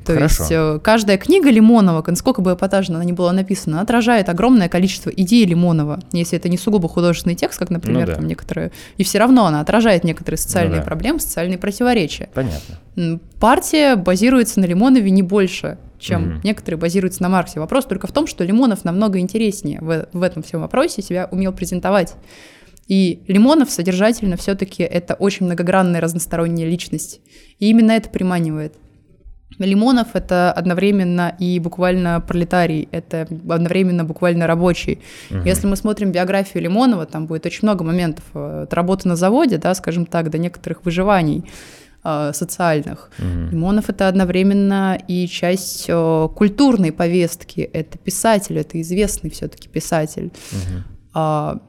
Speaker 2: То Хорошо. есть э, каждая книга Лимонова, сколько бы эпатажно она ни была написана, отражает огромное количество идей Лимонова. Если это не сугубо художественный текст, как, например, ну, да. там некоторые некоторые, и все равно она отражает некоторые социальные
Speaker 1: Ну да.
Speaker 2: проблемы, социальные противоречия.
Speaker 1: Понятно.
Speaker 2: Партия базируется на Лимонове не больше, чем
Speaker 1: Мгм.
Speaker 2: некоторые базируются на Марксе. Вопрос только в том, что Лимонов намного интереснее в, в этом всем вопросе себя умел презентовать. И Лимонов содержательно все-таки это очень многогранная разносторонняя личность. И именно это приманивает. Лимонов — это одновременно и буквально пролетарий, это одновременно буквально рабочий.
Speaker 1: Мгм.
Speaker 2: Если мы смотрим биографию Лимонова, там будет очень много моментов э, от работы на заводе, да, скажем так, до некоторых выживаний э, социальных.
Speaker 1: Мгм.
Speaker 2: Лимонов это одновременно и часть э, культурной повестки. Это писатель, это известный все-таки писатель.
Speaker 1: Мгм.
Speaker 2: А,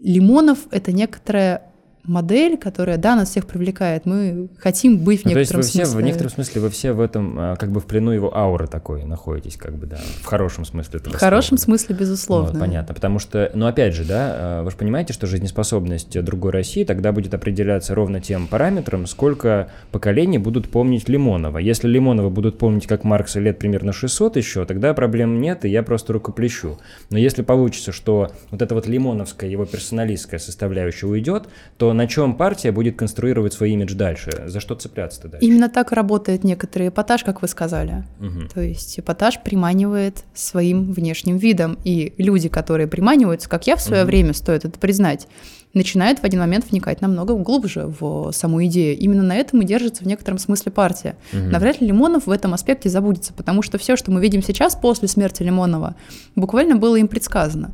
Speaker 2: Лимонов это некоторая модель, которая, да, нас всех привлекает. Мы хотим быть в
Speaker 1: Ну, то есть
Speaker 2: некотором
Speaker 1: вы все,
Speaker 2: смысле.
Speaker 1: в некотором смысле, вы все в этом, а, как бы в плену его ауры такой находитесь, как бы, да, в хорошем смысле.
Speaker 2: В хорошем
Speaker 1: слова.
Speaker 2: смысле, безусловно.
Speaker 1: Вот, понятно, потому что, ну опять же, да, а, вы же понимаете, что жизнеспособность другой России тогда будет определяться ровно тем параметром, сколько поколений будут помнить Лимонова. Если Лимонова будут помнить как Маркса лет примерно 600 еще, тогда проблем нет, и я просто рукоплещу. Но если получится, что вот эта вот лимоновская, его персоналистская составляющая уйдет, то на чем партия будет конструировать свой имидж дальше? За что цепляться тогда?
Speaker 2: Именно так работает некоторый эпатаж, как вы сказали.
Speaker 1: Мгм.
Speaker 2: То есть эпатаж приманивает своим внешним видом. И люди, которые приманиваются, как я в свое
Speaker 1: Мгм.
Speaker 2: время, стоит это признать, начинают в один момент вникать намного глубже в саму идею. Именно на этом и держится в некотором смысле партия.
Speaker 1: Мгм.
Speaker 2: Навряд ли Лимонов в этом аспекте забудется, потому что все, что мы видим сейчас после смерти Лимонова, буквально было им предсказано.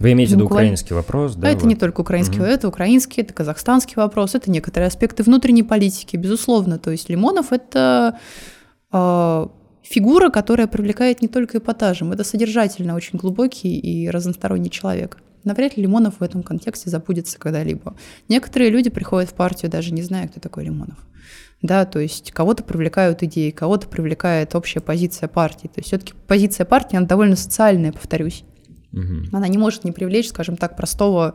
Speaker 1: Вы имеете в виду
Speaker 2: буквально-
Speaker 1: украинский вопрос, да?
Speaker 2: а это
Speaker 1: вот?
Speaker 2: не только украинский,
Speaker 1: Мгм.
Speaker 2: это украинский, это казахстанский вопрос, это некоторые аспекты внутренней политики, безусловно. То есть Лимонов это э, фигура, которая привлекает не только эпатажем, это содержательно очень глубокий и разносторонний человек. Навряд ли Лимонов в этом контексте забудется когда-либо. Некоторые люди приходят в партию, даже не зная, кто такой Лимонов. Да, то есть кого-то привлекают идеи, кого-то привлекает общая позиция партии. То есть все-таки позиция партии, она довольно социальная, повторюсь.
Speaker 1: Мгм.
Speaker 2: Она не может не привлечь, скажем так, простого,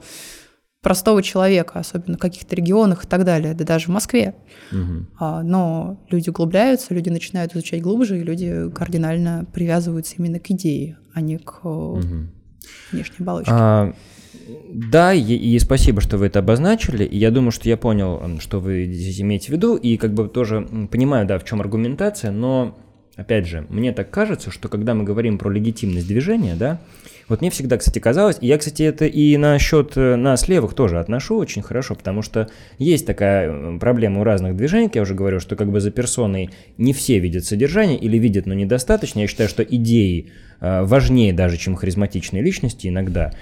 Speaker 2: простого человека, особенно в каких-то регионах и так далее, да даже в Москве. А, Но люди углубляются, люди начинают изучать глубже, и люди кардинально привязываются именно к идее, а не к
Speaker 1: Мгм.
Speaker 2: внешней оболочке.
Speaker 1: А, да, и, и спасибо, что вы это обозначили. И я думаю, что я понял, что вы здесь имеете в виду, и как бы тоже понимаю, да, в чем аргументация, но опять же, мне так кажется, что когда мы говорим про легитимность движения, да, вот мне всегда, кстати, казалось, и я, кстати, это и насчет э, нас левых тоже отношу очень хорошо, потому что есть такая проблема у разных движений, я уже говорю, что как бы за персоной не все видят содержание или видят, но недостаточно. Я считаю, что идеи э, важнее даже, чем харизматичные личности иногда.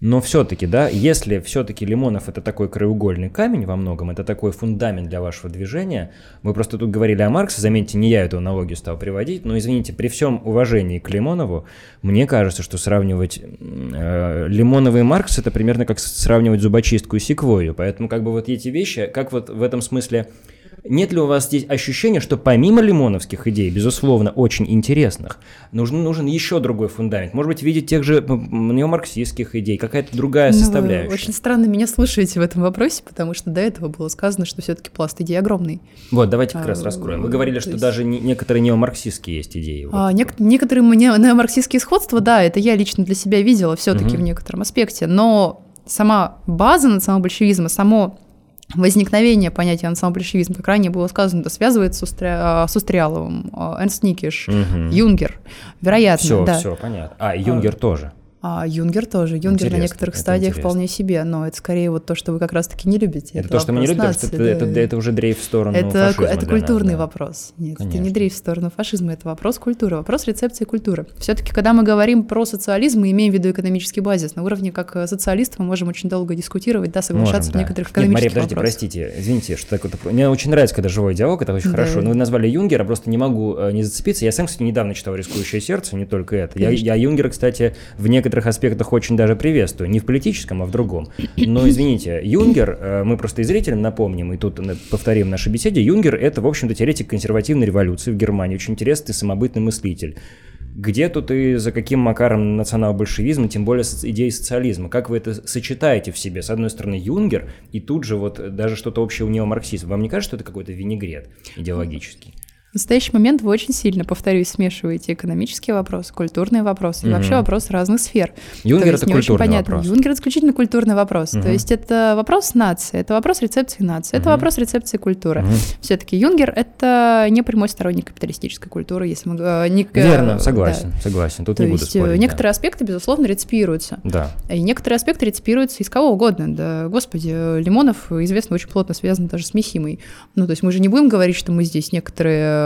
Speaker 1: Но все-таки, да, если все-таки Лимонов это такой краеугольный камень во многом, это такой фундамент для вашего движения, мы просто тут говорили о Марксе, заметьте, не я эту аналогию стал приводить, но извините, при всем уважении к Лимонову, мне кажется, что сравнивать э, Лимонова и Маркс это примерно как сравнивать зубочистку и секвою, поэтому как бы вот эти вещи, как вот в этом смысле нет ли у вас здесь ощущения, что помимо лимоновских идей, безусловно, очень интересных, нужен, нужен еще другой фундамент? Может быть, видеть тех же неомарксистских идей, какая-то другая
Speaker 2: Ну,
Speaker 1: составляющая?
Speaker 2: очень странно меня слушаете в этом вопросе, потому что до этого было сказано, что все-таки пласт идей огромный.
Speaker 1: Вот, давайте как раз
Speaker 2: А,
Speaker 1: раскроем. Вы говорили,
Speaker 2: то
Speaker 1: что
Speaker 2: есть-
Speaker 1: даже не- некоторые неомарксистские есть идеи. вот.
Speaker 2: А, нек- некоторые мне неомарксистские сходства, да, это я лично для себя видела все-таки
Speaker 1: Мгм.
Speaker 2: в некотором аспекте, но сама база национал-большевизма, само возникновение понятия национал-большевизм, как ранее было сказано, да, связывается с, Устри- а, с Устриаловым, а, Эрнст Никиш,
Speaker 1: Мгм.
Speaker 2: Юнгер, вероятно,
Speaker 1: Все,
Speaker 2: да.
Speaker 1: все, понятно. А, Юнгер тоже.
Speaker 2: А Юнгер тоже. Юнгер
Speaker 1: Интересно,
Speaker 2: на некоторых
Speaker 1: это
Speaker 2: стадиях
Speaker 1: интересно.
Speaker 2: вполне себе, но это скорее вот то, что вы как раз-таки не любите.
Speaker 1: Это, то, что мы не любим, потому что
Speaker 2: вопрос
Speaker 1: это,
Speaker 2: нации,
Speaker 1: это,
Speaker 2: да.
Speaker 1: это уже дрейф в сторону
Speaker 2: Это,
Speaker 1: фашизма
Speaker 2: это
Speaker 1: для нас,
Speaker 2: культурный
Speaker 1: да.
Speaker 2: вопрос. Нет, это
Speaker 1: Конечно.
Speaker 2: не дрейф в сторону фашизма, это вопрос культуры, вопрос рецепции культуры. Все-таки, когда мы говорим про социализм, мы имеем в виду экономический базис. На уровне как э, социалист мы можем очень долго дискутировать, да, соглашаться
Speaker 1: Можем,
Speaker 2: в
Speaker 1: да.
Speaker 2: некоторых
Speaker 1: Нет, Мария,
Speaker 2: экономических
Speaker 1: подождите,
Speaker 2: вопросах.
Speaker 1: простите, извините, что такое. Мне очень нравится, когда живой диалог, это очень
Speaker 2: Да.
Speaker 1: хорошо. Но вы назвали Юнгера, просто не могу э, не зацепиться. Я сам, кстати, недавно читал «Рискующее сердце», не только это. Я, я Юнгера, кстати, в некоторых аспектах очень даже приветствую. Не в политическом, а в другом. Но, извините, Юнгер, э, мы просто и зрителям напомним, и тут э, повторим в нашей беседе, Юнгер — это, в общем-то, теоретик консервативной революции в Германии, очень интересный самобытный мыслитель. Где тут и за каким макаром национал-большевизм, тем более идеи социализма? Как вы это сочетаете в себе? С одной стороны, Юнгер, и тут же вот даже что-то общее у неомарксизма. Вам не кажется, что это какой-то винегрет идеологический?
Speaker 2: Настоящий момент вы очень сильно, повторюсь, смешиваете экономические вопросы, культурные вопросы и вообще вопросы разных сфер.
Speaker 1: Юнгер это культурный вопрос.
Speaker 2: Юнгер исключительно культурный вопрос. То есть это вопрос нации, это вопрос рецепции нации, это вопрос рецепции культуры. Все-таки Юнгер это не прямой сторонник капиталистической культуры, если мы
Speaker 1: э, не Верно, согласен, согласен. Тут не буду
Speaker 2: э, спорить. Некоторые аспекты, безусловно, реципируются.
Speaker 1: Да.
Speaker 2: И некоторые аспекты реципируются из кого угодно. Да, господи, Лимонов известно очень плотно связан даже с Мисимой. Ну, то есть мы же не будем говорить, что мы здесь некоторые Э,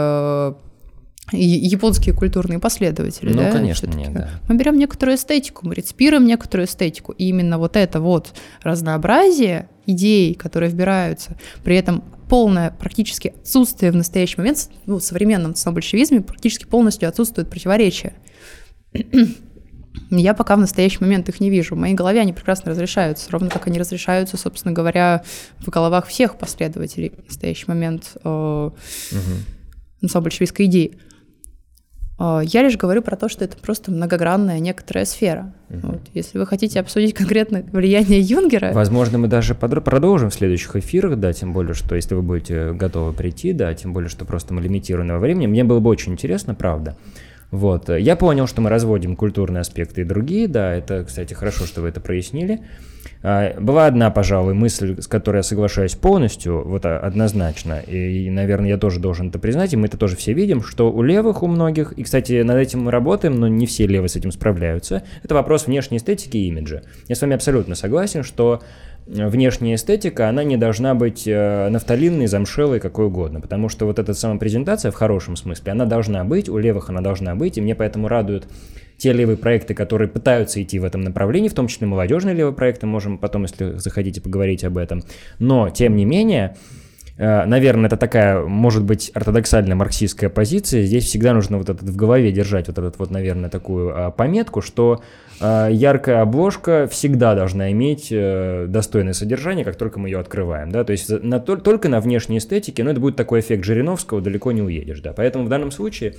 Speaker 2: японские культурные последователи.
Speaker 1: Ну,
Speaker 2: да,
Speaker 1: конечно, нет, да.
Speaker 2: Мы берем некоторую эстетику, мы реципируем некоторую эстетику. И именно вот это вот разнообразие идей, которые вбираются, при этом полное практически отсутствие в настоящий момент, ну, в современном большевизме практически полностью отсутствует противоречия. Я пока в настоящий момент их не вижу. В моей голове они прекрасно разрешаются, ровно как они разрешаются, собственно говоря, в головах всех последователей в настоящий момент. Угу самой большевистской идеи. А, я лишь говорю про то, что это просто многогранная некоторая сфера. Угу. Вот. Если вы хотите обсудить конкретно влияние Юнгера...
Speaker 1: Возможно, мы даже продолжим в следующих эфирах, да, тем более, что если вы будете готовы прийти, да, тем более, что просто мы лимитированы во времени. Мне было бы очень интересно, правда. Вот. Я понял, что мы разводим культурные аспекты и другие, да, это, кстати, хорошо, что вы это прояснили. А, была одна, пожалуй, мысль, с которой я соглашаюсь полностью, вот а, однозначно, и, наверное, я тоже должен это признать, и мы это тоже все видим, что у левых, у многих, и, кстати, над этим мы работаем, но не все левые с этим справляются, это вопрос внешней эстетики и имиджа. Я с вами абсолютно согласен, что внешняя эстетика, она не должна быть э, нафталинной, замшелой, какой угодно, потому что вот эта самопрезентация в хорошем смысле, она должна быть, у левых она должна быть, и мне поэтому радует те левые проекты, которые пытаются идти в этом направлении, в том числе молодежные левые проекты, можем потом, если захотите, поговорить об этом. Но, тем не менее, э, наверное, это такая, может быть, ортодоксальная марксистская позиция. Здесь всегда нужно вот этот в голове держать вот этот вот, наверное, такую а, пометку, что яркая обложка всегда должна иметь э, достойное содержание, как только мы ее открываем, да, то есть на, только на внешней эстетике, но это будет такой эффект Жириновского, далеко не уедешь, да, поэтому в данном случае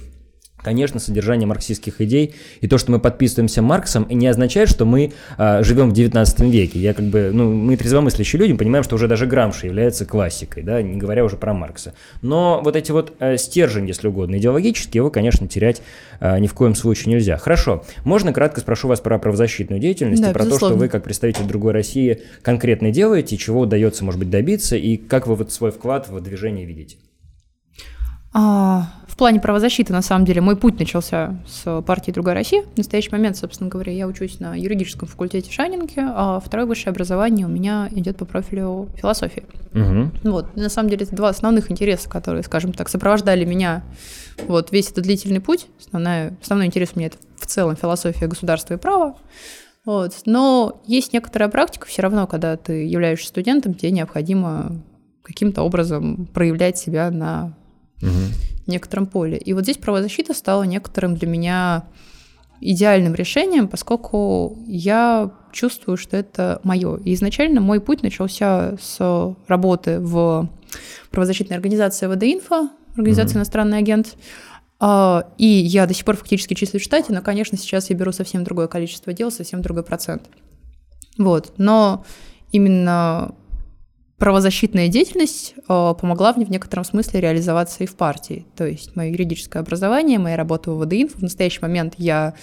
Speaker 1: Конечно, содержание марксистских идей и то, что мы подписываемся Марксом, не означает, что мы а, живем в 19 веке. Я как бы, ну, мы трезвомыслящие люди, понимаем, что уже даже Грамши является классикой, да, не говоря уже про Маркса. Но вот эти вот э, стержень, если угодно, идеологический, его, конечно, терять э, ни в коем случае нельзя. Хорошо, можно кратко спрошу вас про правозащитную деятельность
Speaker 2: да,
Speaker 1: и про
Speaker 2: безусловно.
Speaker 1: то, что вы, как представитель другой России, конкретно делаете, чего удается, может быть, добиться, и как вы вот свой вклад в движение видите.
Speaker 2: А, в плане правозащиты, на самом деле, мой путь начался с партии «Другая Россия». В настоящий момент, собственно говоря, я учусь на юридическом факультете Шанинки, а второе высшее образование у меня идет по профилю философии.
Speaker 1: Угу.
Speaker 2: Вот, на самом деле, это два основных интереса, которые, скажем так, сопровождали меня вот весь этот длительный путь. Основная, основной интерес у меня это в целом философия государства и права. Вот. Но есть некоторая практика все равно, когда ты являешься студентом, тебе необходимо каким-то образом проявлять себя на угу. некотором поле. И вот здесь правозащита стала некоторым для меня идеальным решением, поскольку я чувствую, что это мое. И изначально мой путь начался с работы в правозащитной организации ВД-Инфо, организация mm «Иностранный агент», а, и я до сих пор фактически числюсь в штате, но, конечно, сейчас я беру совсем другое количество дел, совсем другой процент. Вот. Но именно правозащитная деятельность э, помогла мне в некотором смысле реализоваться и в партии. То есть мое юридическое образование, моя работа в ВДИНФ. В настоящий момент я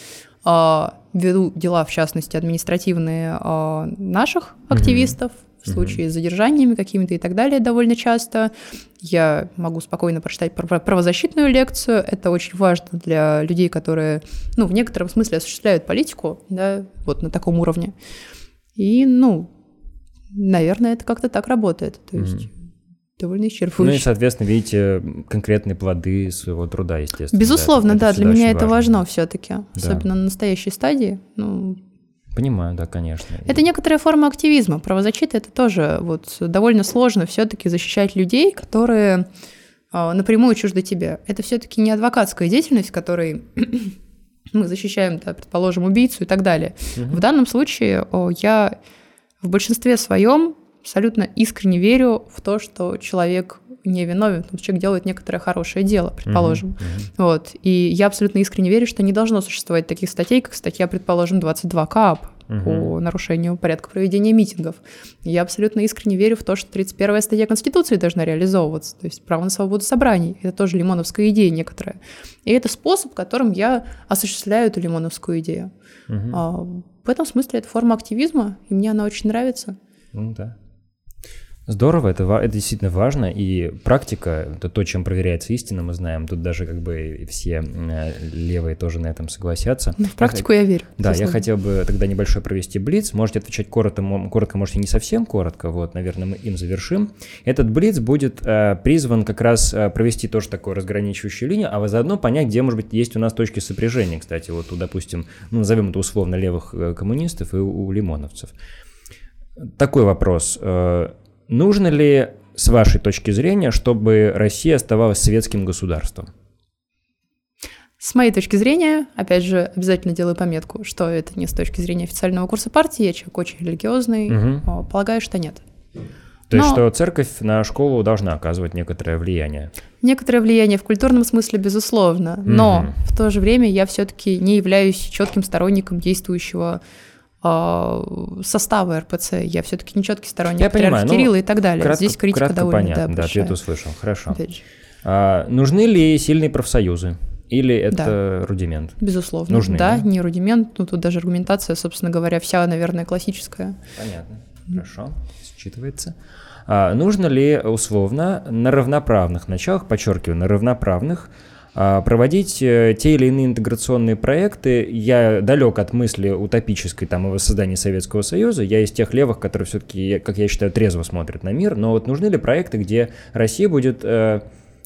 Speaker 2: э, веду дела, в частности, административные э, наших активистов, mm-hmm. в случае с задержаниями какими-то и так далее довольно часто. Я могу спокойно прочитать правозащитную лекцию. Это очень важно для людей, которые, ну, в некотором смысле осуществляют политику, да, вот на таком уровне. И, ну, Наверное, это как-то так работает. То есть mm довольно исчерпывающе.
Speaker 1: Ну и, соответственно, видите конкретные плоды своего труда, естественно.
Speaker 2: Безусловно, да, да для меня это важно, важно все-таки, да. особенно на настоящей стадии. Ну,
Speaker 1: Понимаю, да, конечно.
Speaker 2: Это некоторая форма активизма. Правозащита это тоже вот довольно сложно все-таки защищать людей, которые э, напрямую чужды тебе. Это все-таки не адвокатская деятельность, которой мы защищаем, да, предположим, убийцу и так далее. Угу. В данном случае о, я в большинстве своем абсолютно искренне верю в то, что человек не виновен, потому что человек делает некоторое хорошее дело, предположим. Uh-huh. Вот. И я абсолютно искренне верю, что не должно существовать таких статей, как статья, предположим, 22 КАП. угу. по нарушению порядка проведения митингов. Я абсолютно искренне верю в то, что 31-я статья Конституции должна реализовываться, то есть право на свободу собраний. Это тоже лимоновская идея некоторая. И это способ, которым я осуществляю эту лимоновскую идею. Угу. В этом смысле это форма активизма, и мне она очень нравится.
Speaker 1: Ну да. Здорово, это, это действительно важно, и практика, это то, чем проверяется истина, мы знаем, тут даже как бы все э, левые тоже на этом согласятся.
Speaker 2: Но в практику я, я верю.
Speaker 1: Да, я хотел бы тогда небольшой провести блиц, можете отвечать коротко, коротко, можете не совсем коротко, вот, наверное, мы им завершим. Этот блиц будет э, призван как раз э, провести тоже такую разграничивающую линию, а заодно понять, где, может быть, есть у нас точки сопряжения, кстати, вот, у, допустим, ну, назовем это условно левых э, коммунистов и у, у лимоновцев. Такой вопрос Нужно ли, с вашей точки зрения, чтобы Россия оставалась светским государством?
Speaker 2: С моей точки зрения, опять же, обязательно делаю пометку, что это не с точки зрения официального курса партии, я человек очень религиозный, угу. полагаю, что нет.
Speaker 1: То Но... есть, что церковь на школу должна оказывать некоторое влияние?
Speaker 2: Некоторое влияние в культурном смысле, безусловно. Но угу. в то же время я все-таки не являюсь четким сторонником действующего а, состава РПЦ. Я все-таки не четкий сторонник
Speaker 1: я понимаю,
Speaker 2: Кирилла и так далее.
Speaker 1: Кратко,
Speaker 2: Здесь критика
Speaker 1: кратко
Speaker 2: довольно
Speaker 1: понятно, да, ответ услышал. Хорошо. А, нужны ли сильные профсоюзы? Или это да. рудимент?
Speaker 2: Безусловно.
Speaker 1: Нужны,
Speaker 2: да, да, не рудимент. Ну, тут даже аргументация, собственно говоря, вся, наверное, классическая.
Speaker 1: Понятно. Хорошо. Считывается. А, нужно ли условно на равноправных началах, подчеркиваю, на равноправных, проводить э, те или иные интеграционные проекты. Я далек от мысли утопической там о создании Советского Союза. Я из тех левых, которые все-таки, как я считаю, трезво смотрят на мир. Но вот нужны ли проекты, где Россия будет э,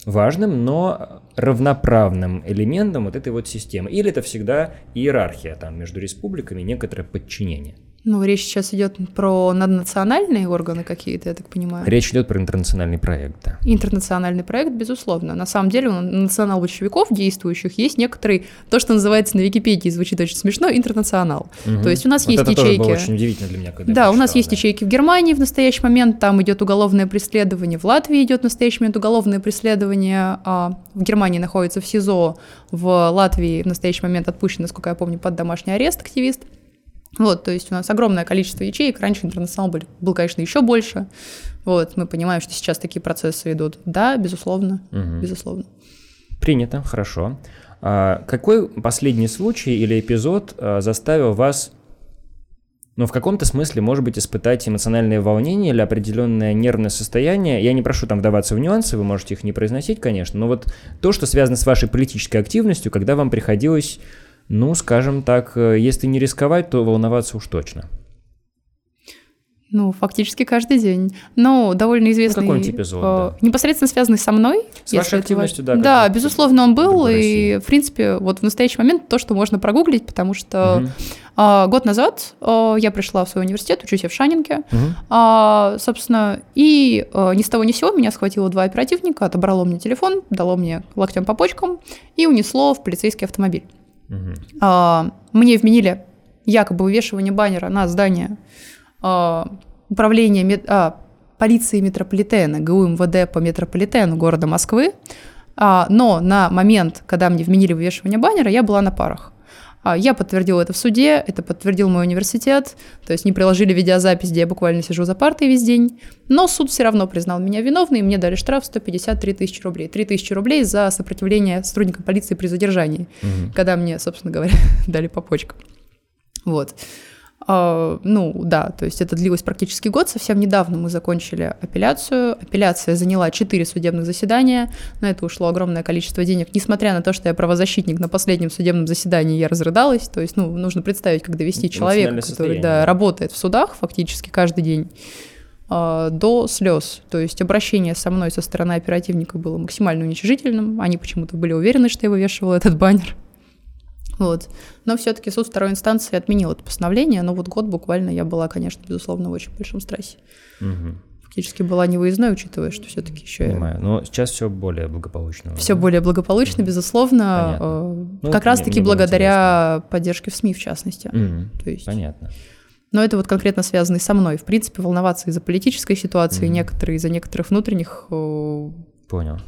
Speaker 1: важным, но равноправным элементом вот этой вот системы? Или это всегда иерархия там между республиками, некоторое подчинение?
Speaker 2: Ну, речь сейчас идет про наднациональные органы какие-то, я так понимаю.
Speaker 1: Речь идет про интернациональный проект, да.
Speaker 2: Интернациональный проект, безусловно. На самом деле у национал-большевиков действующих есть некоторый, то, что называется на Википедии, звучит очень смешно, интернационал. Угу. То есть у нас вот есть
Speaker 1: это
Speaker 2: ячейки...
Speaker 1: Это было очень удивительно для меня, когда
Speaker 2: Да, у нас есть да. ячейки в Германии в настоящий момент, там идет уголовное преследование, в Латвии идет в настоящий момент уголовное преследование, а в Германии находится в СИЗО, в Латвии в настоящий момент отпущен, насколько я помню, под домашний арест активист. Вот, то есть у нас огромное количество ячеек. Раньше интернационал был, был, конечно, еще больше. Вот, мы понимаем, что сейчас такие процессы идут. Да, безусловно, угу. безусловно.
Speaker 1: Принято, хорошо. А какой последний случай или эпизод а, заставил вас, ну, в каком-то смысле, может быть, испытать эмоциональное волнение или определенное нервное состояние? Я не прошу там вдаваться в нюансы, вы можете их не произносить, конечно, но вот то, что связано с вашей политической активностью, когда вам приходилось ну, скажем так, э, если не рисковать, то волноваться уж точно.
Speaker 2: Ну, фактически каждый день. Но довольно известный...
Speaker 1: Ну, какой эпизод,
Speaker 2: э, да. Непосредственно связанный со мной.
Speaker 1: С вашей активностью, да.
Speaker 2: Да, безусловно, он был. И, в принципе, вот в настоящий момент то, что можно прогуглить, потому что угу. э, год назад э, я пришла в свой университет, учусь я в Шанинке. Угу. Э, собственно, и э, ни с того ни с сего меня схватило два оперативника, отобрало мне телефон, дало мне локтем по почкам и унесло в полицейский автомобиль. А, мне вменили якобы вывешивание баннера на здание а, управления а, полиции метрополитена, ГУ МВД по метрополитену города Москвы, но на момент, когда мне вменили вывешивание баннера, я была на парах. А, я подтвердила это в суде, это подтвердил мой университет, то есть не приложили видеозапись, где я буквально сижу за партой весь день, но суд все равно признал меня виновной, и мне дали штраф 153 тысячи рублей. 3 тысячи рублей за сопротивление сотрудникам полиции при задержании, угу. когда мне, собственно говоря, дали по почкам. Вот. Uh, ну, да, то есть это длилось практически год. Совсем недавно мы закончили апелляцию. Апелляция заняла 4 судебных заседания. На это ушло огромное количество денег. Несмотря на то, что я правозащитник, на последнем судебном заседании я разрыдалась. То есть, ну, нужно представить, как довести человека, который да, работает в судах фактически каждый день uh, до слез. То есть обращение со мной со стороны оперативника было максимально уничижительным. Они почему-то были уверены, что я вывешивала этот баннер. Вот. Но все-таки суд второй инстанции отменил это постановление, но вот год буквально я была, конечно, безусловно, в очень большом стрессе. Угу. Фактически была не выездной, учитывая, что все-таки еще...
Speaker 1: Понимаю, но сейчас все более благополучно.
Speaker 2: Все более благополучно, угу. безусловно. Э, ну, как раз-таки благодаря интересно. поддержке в СМИ, в частности.
Speaker 1: Угу. То есть... Понятно.
Speaker 2: Но это вот конкретно связано и со мной. В принципе, волноваться из-за политической ситуации, угу. некоторые из-за некоторых внутренних... Э,
Speaker 1: Понял.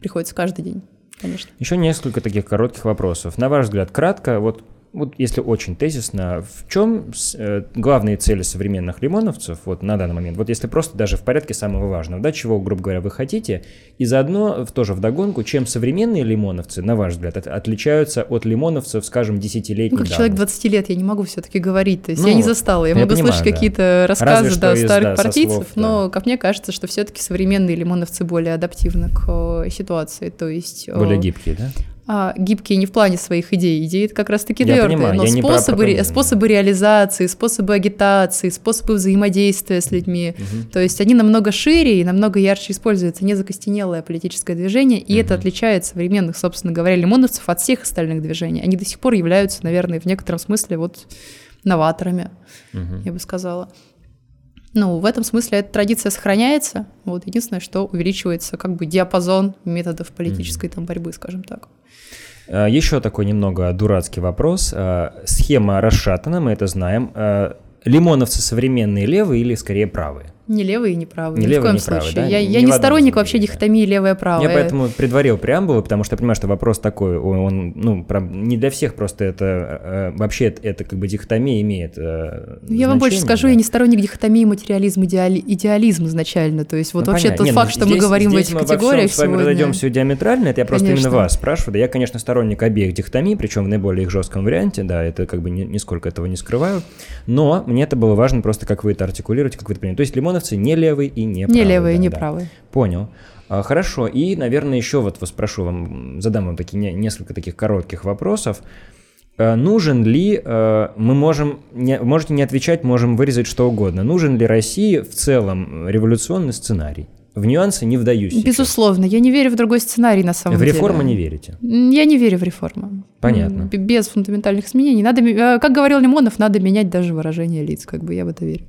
Speaker 2: Приходится каждый день конечно.
Speaker 1: Еще несколько таких коротких вопросов. На ваш взгляд, кратко, вот вот если очень тезисно, в чем э, главные цели современных лимоновцев вот на данный момент? Вот если просто даже в порядке самого важного, да, чего, грубо говоря, вы хотите, и заодно тоже вдогонку, чем современные лимоновцы, на ваш взгляд, от, отличаются от лимоновцев, скажем, десятилетней
Speaker 2: Ну, как
Speaker 1: давности?
Speaker 2: человек 20 лет, я не могу все-таки говорить, то есть
Speaker 1: Ну,
Speaker 2: я не застала, я,
Speaker 1: я
Speaker 2: могу
Speaker 1: понимаю,
Speaker 2: слышать
Speaker 1: да.
Speaker 2: какие-то рассказы да,
Speaker 1: из,
Speaker 2: старых
Speaker 1: да,
Speaker 2: партийцев,
Speaker 1: слов, да.
Speaker 2: но, как мне кажется, что все-таки современные лимоновцы более адаптивны к э, ситуации, то есть... э,
Speaker 1: Более гибкие, да?
Speaker 2: А, гибкие не в плане своих идей, идеи это как раз-таки твердые, но
Speaker 1: не про
Speaker 2: способы, способы реализации, способы агитации, способы взаимодействия с людьми, то есть они намного шире и намного ярче используются, не закостенелое политическое движение, и это отличает современных, собственно говоря, лимоновцев от всех остальных движений. Они до сих пор являются, наверное, в некотором смысле вот новаторами,
Speaker 1: Мгм.
Speaker 2: я бы сказала. Ну, в этом смысле эта традиция сохраняется. Вот единственное, что увеличивается как бы диапазон методов политической там борьбы, скажем так.
Speaker 1: А, Еще такой немного дурацкий вопрос. А, Схема расшатана, мы это знаем. А, Лимоновцы современные левые или скорее правые?
Speaker 2: Не левые и не правые.
Speaker 1: Не
Speaker 2: ни в
Speaker 1: левые,
Speaker 2: коем
Speaker 1: не
Speaker 2: случае.
Speaker 1: да?
Speaker 2: Я, я
Speaker 1: в
Speaker 2: не сторонник вообще дихотомии левое-правое.
Speaker 1: Я поэтому предварил преамбулу, потому что я понимаю, что вопрос такой, он, он, ну, прям не для всех просто это, э, вообще это, это как бы дихотомия имеет э,
Speaker 2: Ну, Я вам больше скажу,
Speaker 1: да.
Speaker 2: я не сторонник дихотомии материализм, идеали- идеализм изначально. То есть вот
Speaker 1: Ну,
Speaker 2: вообще
Speaker 1: понятно.
Speaker 2: тот
Speaker 1: Не, ну,
Speaker 2: факт, что мы
Speaker 1: здесь-
Speaker 2: говорим в
Speaker 1: здесь
Speaker 2: этих
Speaker 1: мы во всем
Speaker 2: категориях
Speaker 1: с вами
Speaker 2: сегодня.
Speaker 1: разойдемся диаметрально, это я просто именно
Speaker 2: Конечно.
Speaker 1: вас спрашиваю. Да, я, конечно, сторонник обеих дихотомий, причем в наиболее их жестком варианте, да, это как бы ни- нисколько этого не скрываю, но мне это было важно просто, как вы это артикулируете, как вы это понимаете. То есть лимоновцы не левые и не правые.
Speaker 2: Не левые,
Speaker 1: да,
Speaker 2: не
Speaker 1: да.
Speaker 2: правые.
Speaker 1: Понял. А, Хорошо, и, наверное, еще вот спрошу вам, задам вам такие не- несколько таких коротких вопросов. Э, Нужен ли, э, мы можем, не, можете не отвечать, можем вырезать что угодно, нужен ли России в целом революционный сценарий? В нюансы не вдаюсь сейчас.
Speaker 2: Безусловно, я не верю в другой сценарий на самом
Speaker 1: В
Speaker 2: деле.
Speaker 1: реформы не верите?
Speaker 2: Я не верю в реформы.
Speaker 1: Понятно.
Speaker 2: Без фундаментальных изменений. Надо, э, как говорил Лимонов, надо менять даже выражение лиц, как бы я в это верю.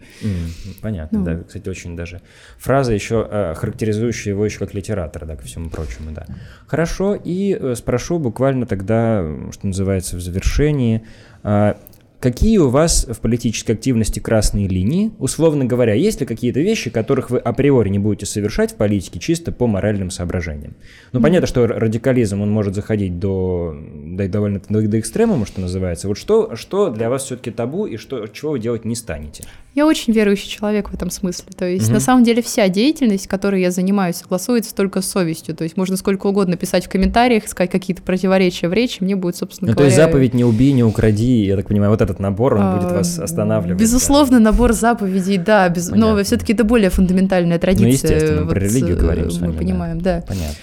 Speaker 1: Понятно,
Speaker 2: Ну.
Speaker 1: да, кстати, очень даже фраза еще э, характеризующая его еще как литератора, да, ко всему прочему, да. Хорошо, и э, спрошу буквально тогда, что называется, в завершении, а, Какие у вас в политической активности красные линии? Условно говоря, есть ли какие-то вещи, которых вы априори не будете совершать в политике чисто по моральным соображениям? Ну, понятно, что радикализм, он может заходить до, до довольно до, до экстремума, что называется. Вот что, что для вас все-таки табу и что, чего вы делать не станете?
Speaker 2: Я очень верующий человек в этом смысле. То есть,
Speaker 1: Мгм.
Speaker 2: на самом деле, вся деятельность, которой я занимаюсь, согласуется только с совестью. То есть, можно сколько угодно писать в комментариях, искать какие-то противоречия в речи, мне будет, собственно
Speaker 1: Ну, то
Speaker 2: говоря...
Speaker 1: есть заповедь «не убей, не укради», я так понимаю, вот этот набор, он будет
Speaker 2: а,
Speaker 1: вас останавливать.
Speaker 2: Безусловно, набор заповедей, да, без... но все-таки это более фундаментальная традиция.
Speaker 1: Ну, естественно, мы про религию
Speaker 2: э,
Speaker 1: говорим с
Speaker 2: Мы
Speaker 1: вами, да.
Speaker 2: понимаем, да.
Speaker 1: да. Понятно,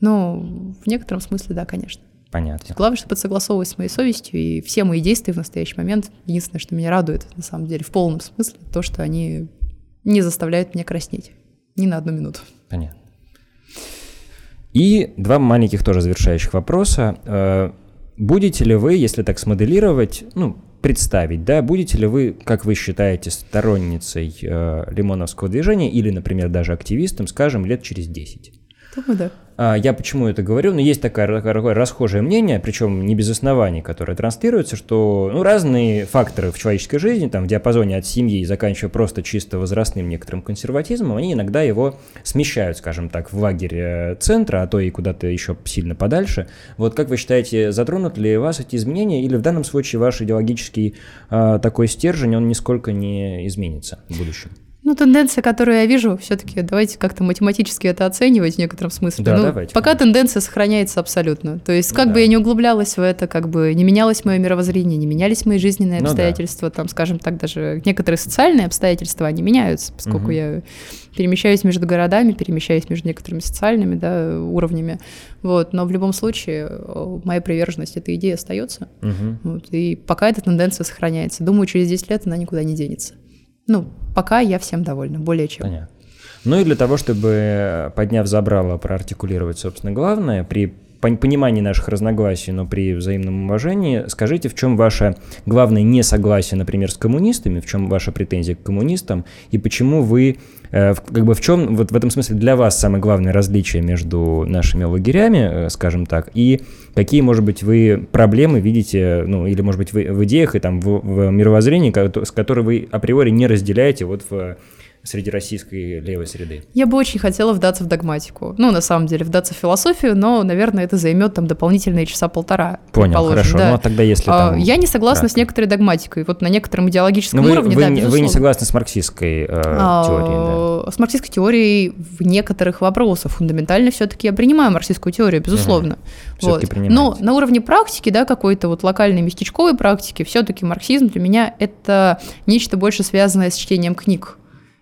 Speaker 2: Ну, в некотором смысле, да, конечно.
Speaker 1: понятно.
Speaker 2: Главное, чтобы это согласовывалось с моей совестью, и все мои действия в настоящий момент, единственное, что меня радует, на самом деле, в полном смысле, то, что они не заставляют меня краснеть. Ни на одну минуту.
Speaker 1: Понятно. И два маленьких тоже завершающих вопроса. Э, Будете ли вы, если так смоделировать, ну, представить, да, будете ли вы, как вы считаете, сторонницей э, лимоновского движения или, например, даже активистом, скажем, лет через 10?
Speaker 2: Думаю, да.
Speaker 1: А, Я почему это говорю? Ну, есть такое, такое расхожее мнение, причем не без оснований, которое транслируется, что ну, разные факторы в человеческой жизни, там, в диапазоне от семьи, заканчивая просто чисто возрастным некоторым консерватизмом, они иногда его смещают, скажем так, в лагерь э, центра, а то и куда-то еще сильно подальше. Вот как вы считаете, затронут ли вас эти изменения, или в данном случае ваш идеологический а, такой стержень, он нисколько не изменится в будущем?
Speaker 2: Ну, тенденция, которую я вижу, все-таки давайте как-то математически это оценивать в некотором смысле.
Speaker 1: Да,
Speaker 2: Ну,
Speaker 1: давайте,
Speaker 2: Пока
Speaker 1: конечно.
Speaker 2: тенденция сохраняется абсолютно. То есть, как
Speaker 1: да.
Speaker 2: бы я не углублялась в это, как бы не менялось мое мировоззрение, не менялись мои жизненные
Speaker 1: Ну да.
Speaker 2: обстоятельства, там, скажем так, даже некоторые социальные обстоятельства, они меняются, поскольку
Speaker 1: Мгм.
Speaker 2: я перемещаюсь между городами, перемещаюсь между некоторыми социальными да, уровнями. Вот. Но в любом случае э, моя приверженность этой идее остается.
Speaker 1: Мгм.
Speaker 2: Вот, и пока эта тенденция сохраняется. Думаю, через 10 лет она никуда не денется. Ну, пока я всем довольна, более чем.
Speaker 1: Понятно. Ну и для того, чтобы, подняв забрало, проартикулировать, собственно, главное, при понимании наших разногласий, но при взаимном уважении, скажите, в чем ваше главное несогласие, например, с коммунистами, в чем ваша претензия к коммунистам, и почему вы, э, как бы в чем, вот в этом смысле для вас самое главное различие между нашими лагерями, э, скажем так, и какие, может быть, вы проблемы видите, ну, или, может быть, вы в идеях и там в, в мировоззрении, с которой вы априори не разделяете вот в среди российской левой среды?
Speaker 2: Я бы очень хотела вдаться в догматику. Ну, на самом деле, вдаться в философию, но, наверное, это займет там дополнительные часа полтора.
Speaker 1: Понял, хорошо. Да. Ну, а тогда если там...
Speaker 2: Я не согласна кратко. с некоторой догматикой. Вот на некотором идеологическом вы, уровне,
Speaker 1: вы,
Speaker 2: да, безусловно.
Speaker 1: Вы не согласны с марксистской э, а, теорией,
Speaker 2: да? С марксистской теорией в некоторых вопросах. Фундаментально все-таки я принимаю марксистскую теорию, безусловно. Угу. Вот. Но на уровне практики, да, какой-то вот локальной местечковой практики, все-таки марксизм для меня это нечто больше связанное с чтением книг.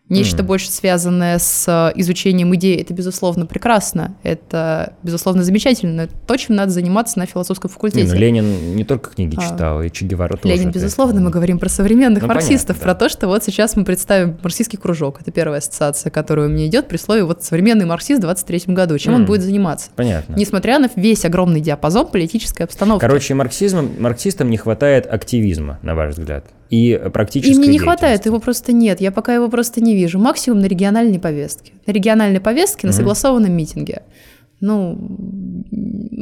Speaker 2: Нечто mm. больше связанное с э, изучением идей, это, безусловно, прекрасно, это, безусловно, замечательно. То, чем надо заниматься на философском факультете. Не,
Speaker 1: ну, Ленин не только книги а, читал, и Че Гевара тоже.
Speaker 2: Ленин, безусловно, мы говорим про современных ну, марксистов, понятно, про да. то, что вот сейчас мы представим марксистский кружок. Это первая ассоциация, которая у меня идет при слове вот современный марксист в 23 году. Чем mm. он будет заниматься?
Speaker 1: Понятно.
Speaker 2: Несмотря на весь огромный диапазон политической обстановки.
Speaker 1: Короче, марксизмом, марксистам не хватает активизма, на ваш взгляд и практической И
Speaker 2: мне не хватает, его просто нет, я пока его просто не вижу. Максимум на региональной повестке. На региональной повестке, на согласованном митинге. Ну,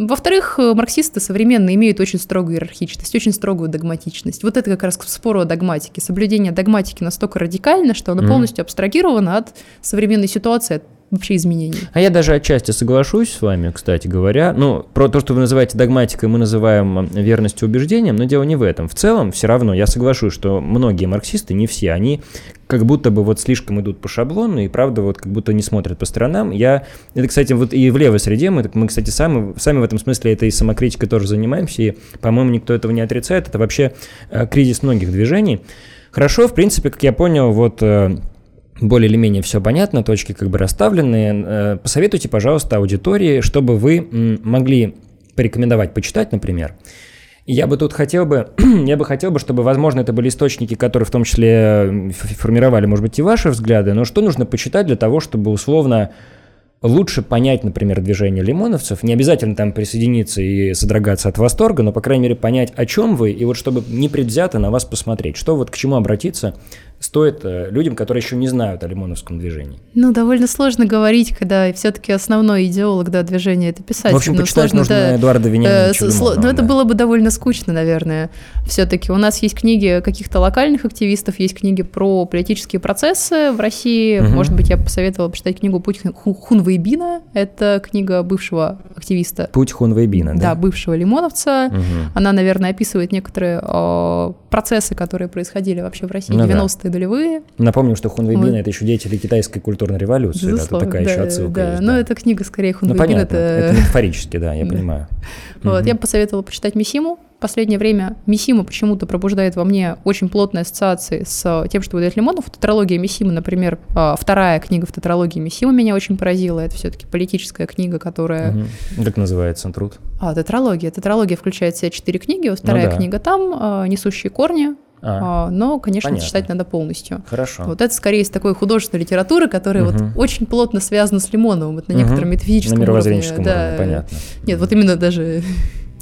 Speaker 2: во-вторых, марксисты современные имеют очень строгую иерархичность, очень строгую догматичность. Вот это как раз к спору о догматике. Соблюдение догматики настолько радикально, что оно mm. полностью абстрагировано от современной ситуации, от вообще изменений.
Speaker 1: А я даже отчасти соглашусь с вами, кстати говоря. Ну, про то, что вы называете догматикой, мы называем верностью убеждениям, но дело не в этом. В целом, все равно я соглашусь, что многие марксисты, не все, они как будто бы вот слишком идут по шаблону и правда вот как будто не смотрят по сторонам. Я, это, кстати, вот и в левой среде мы, мы кстати, сами, сами в этом смысле этой самокритикой тоже занимаемся, и, по-моему, никто этого не отрицает. Это вообще э, кризис многих движений. Хорошо, в принципе, как я понял, вот э, более или менее все понятно, точки как бы расставлены. Э, посоветуйте, пожалуйста, аудитории, чтобы вы могли порекомендовать почитать, например. Я бы тут хотел бы, я бы хотел бы, чтобы, возможно, это были источники, которые в том числе формировали, может быть, и ваши взгляды, но что нужно почитать для того, чтобы условно лучше понять, например, движение лимоновцев, не обязательно там присоединиться и содрогаться от восторга, но, по крайней мере, понять, о чем вы, и вот чтобы непредвзято на вас посмотреть, что вот к чему обратиться, стоит э, людям, которые еще не знают о лимоновском движении?
Speaker 2: Ну, довольно сложно говорить, когда все-таки основной идеолог да, движения – это писатель.
Speaker 1: В общем, ну, почитать сложно, нужно да, Эдуарда Вениаминовича э, сло,
Speaker 2: Ну, да. это было бы довольно скучно, наверное. Все-таки у нас есть книги каких-то локальных активистов, есть книги про политические процессы в России. Угу. Может быть, я посоветовала почитать книгу «Путь Хунвейбина». Это книга бывшего активиста.
Speaker 1: «Путь Хунвейбина», да?
Speaker 2: Да, бывшего лимоновца. Угу. Она, наверное, описывает некоторые э, процессы, которые происходили вообще в России ну, 90-е 90-е нулевые.
Speaker 1: Напомним, что Хунвейбин вот. это еще деятели китайской культурной революции.
Speaker 2: Безусловно,
Speaker 1: да, такая
Speaker 2: да,
Speaker 1: еще отсылка
Speaker 2: да.
Speaker 1: есть.
Speaker 2: Но да. это книга скорее Хунвейбин.
Speaker 1: Ну, понятно. Это... это метафорически, да, я да. понимаю.
Speaker 2: Вот, угу. я бы посоветовала почитать Мисиму. Последнее время Мисима почему-то пробуждает во мне очень плотные ассоциации с тем, что выдает Лимонов. Тетралогия Мисимы, например, а, вторая книга в тетралогии Мисимы меня очень поразила. Это все-таки политическая книга, которая...
Speaker 1: Угу. Как называется труд?
Speaker 2: А, тетралогия. Тетралогия включает в себя четыре книги. Вторая ну, да. книга там, а, «Несущие корни», а, а, но, конечно, понятно. читать надо полностью.
Speaker 1: Хорошо.
Speaker 2: Вот это скорее из такой художественной литературы, которая угу. вот очень плотно связана с Лимоновым, вот на угу. некотором метафизическом
Speaker 1: на
Speaker 2: уровне.
Speaker 1: уровне. Да. понятно.
Speaker 2: Нет, вот именно даже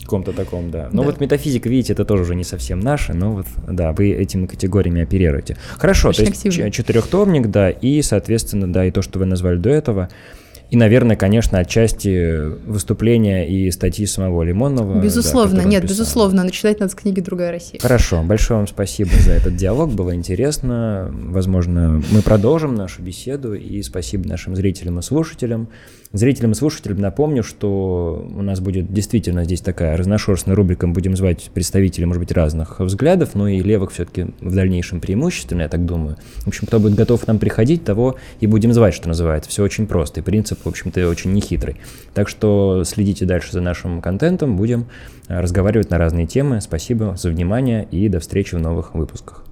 Speaker 1: каком-то таком, да. Но да. вот метафизика, видите, это тоже уже не совсем наше, но вот, да, вы этими категориями оперируете. Хорошо, Очень то есть активно. четырехтомник, да, и, соответственно, да, и то, что вы назвали до этого – и, наверное, конечно, отчасти выступления и статьи самого Лимонова.
Speaker 2: Безусловно, да, нет, писал. безусловно, начинать надо с книги «Другая Россия».
Speaker 1: Хорошо, большое вам спасибо за этот диалог, было интересно. Возможно, мы продолжим нашу беседу, и спасибо нашим зрителям и слушателям. Зрителям и слушателям напомню, что у нас будет действительно здесь такая разношерстная рубрика, мы будем звать представителей, может быть, разных взглядов, но и левых все-таки в дальнейшем преимущественно, я так думаю. В общем, кто будет готов к нам приходить, того и будем звать, что называется. Все очень просто, и принцип, в общем-то, очень нехитрый. Так что следите дальше за нашим контентом, будем разговаривать на разные темы. Спасибо за внимание и до встречи в новых выпусках.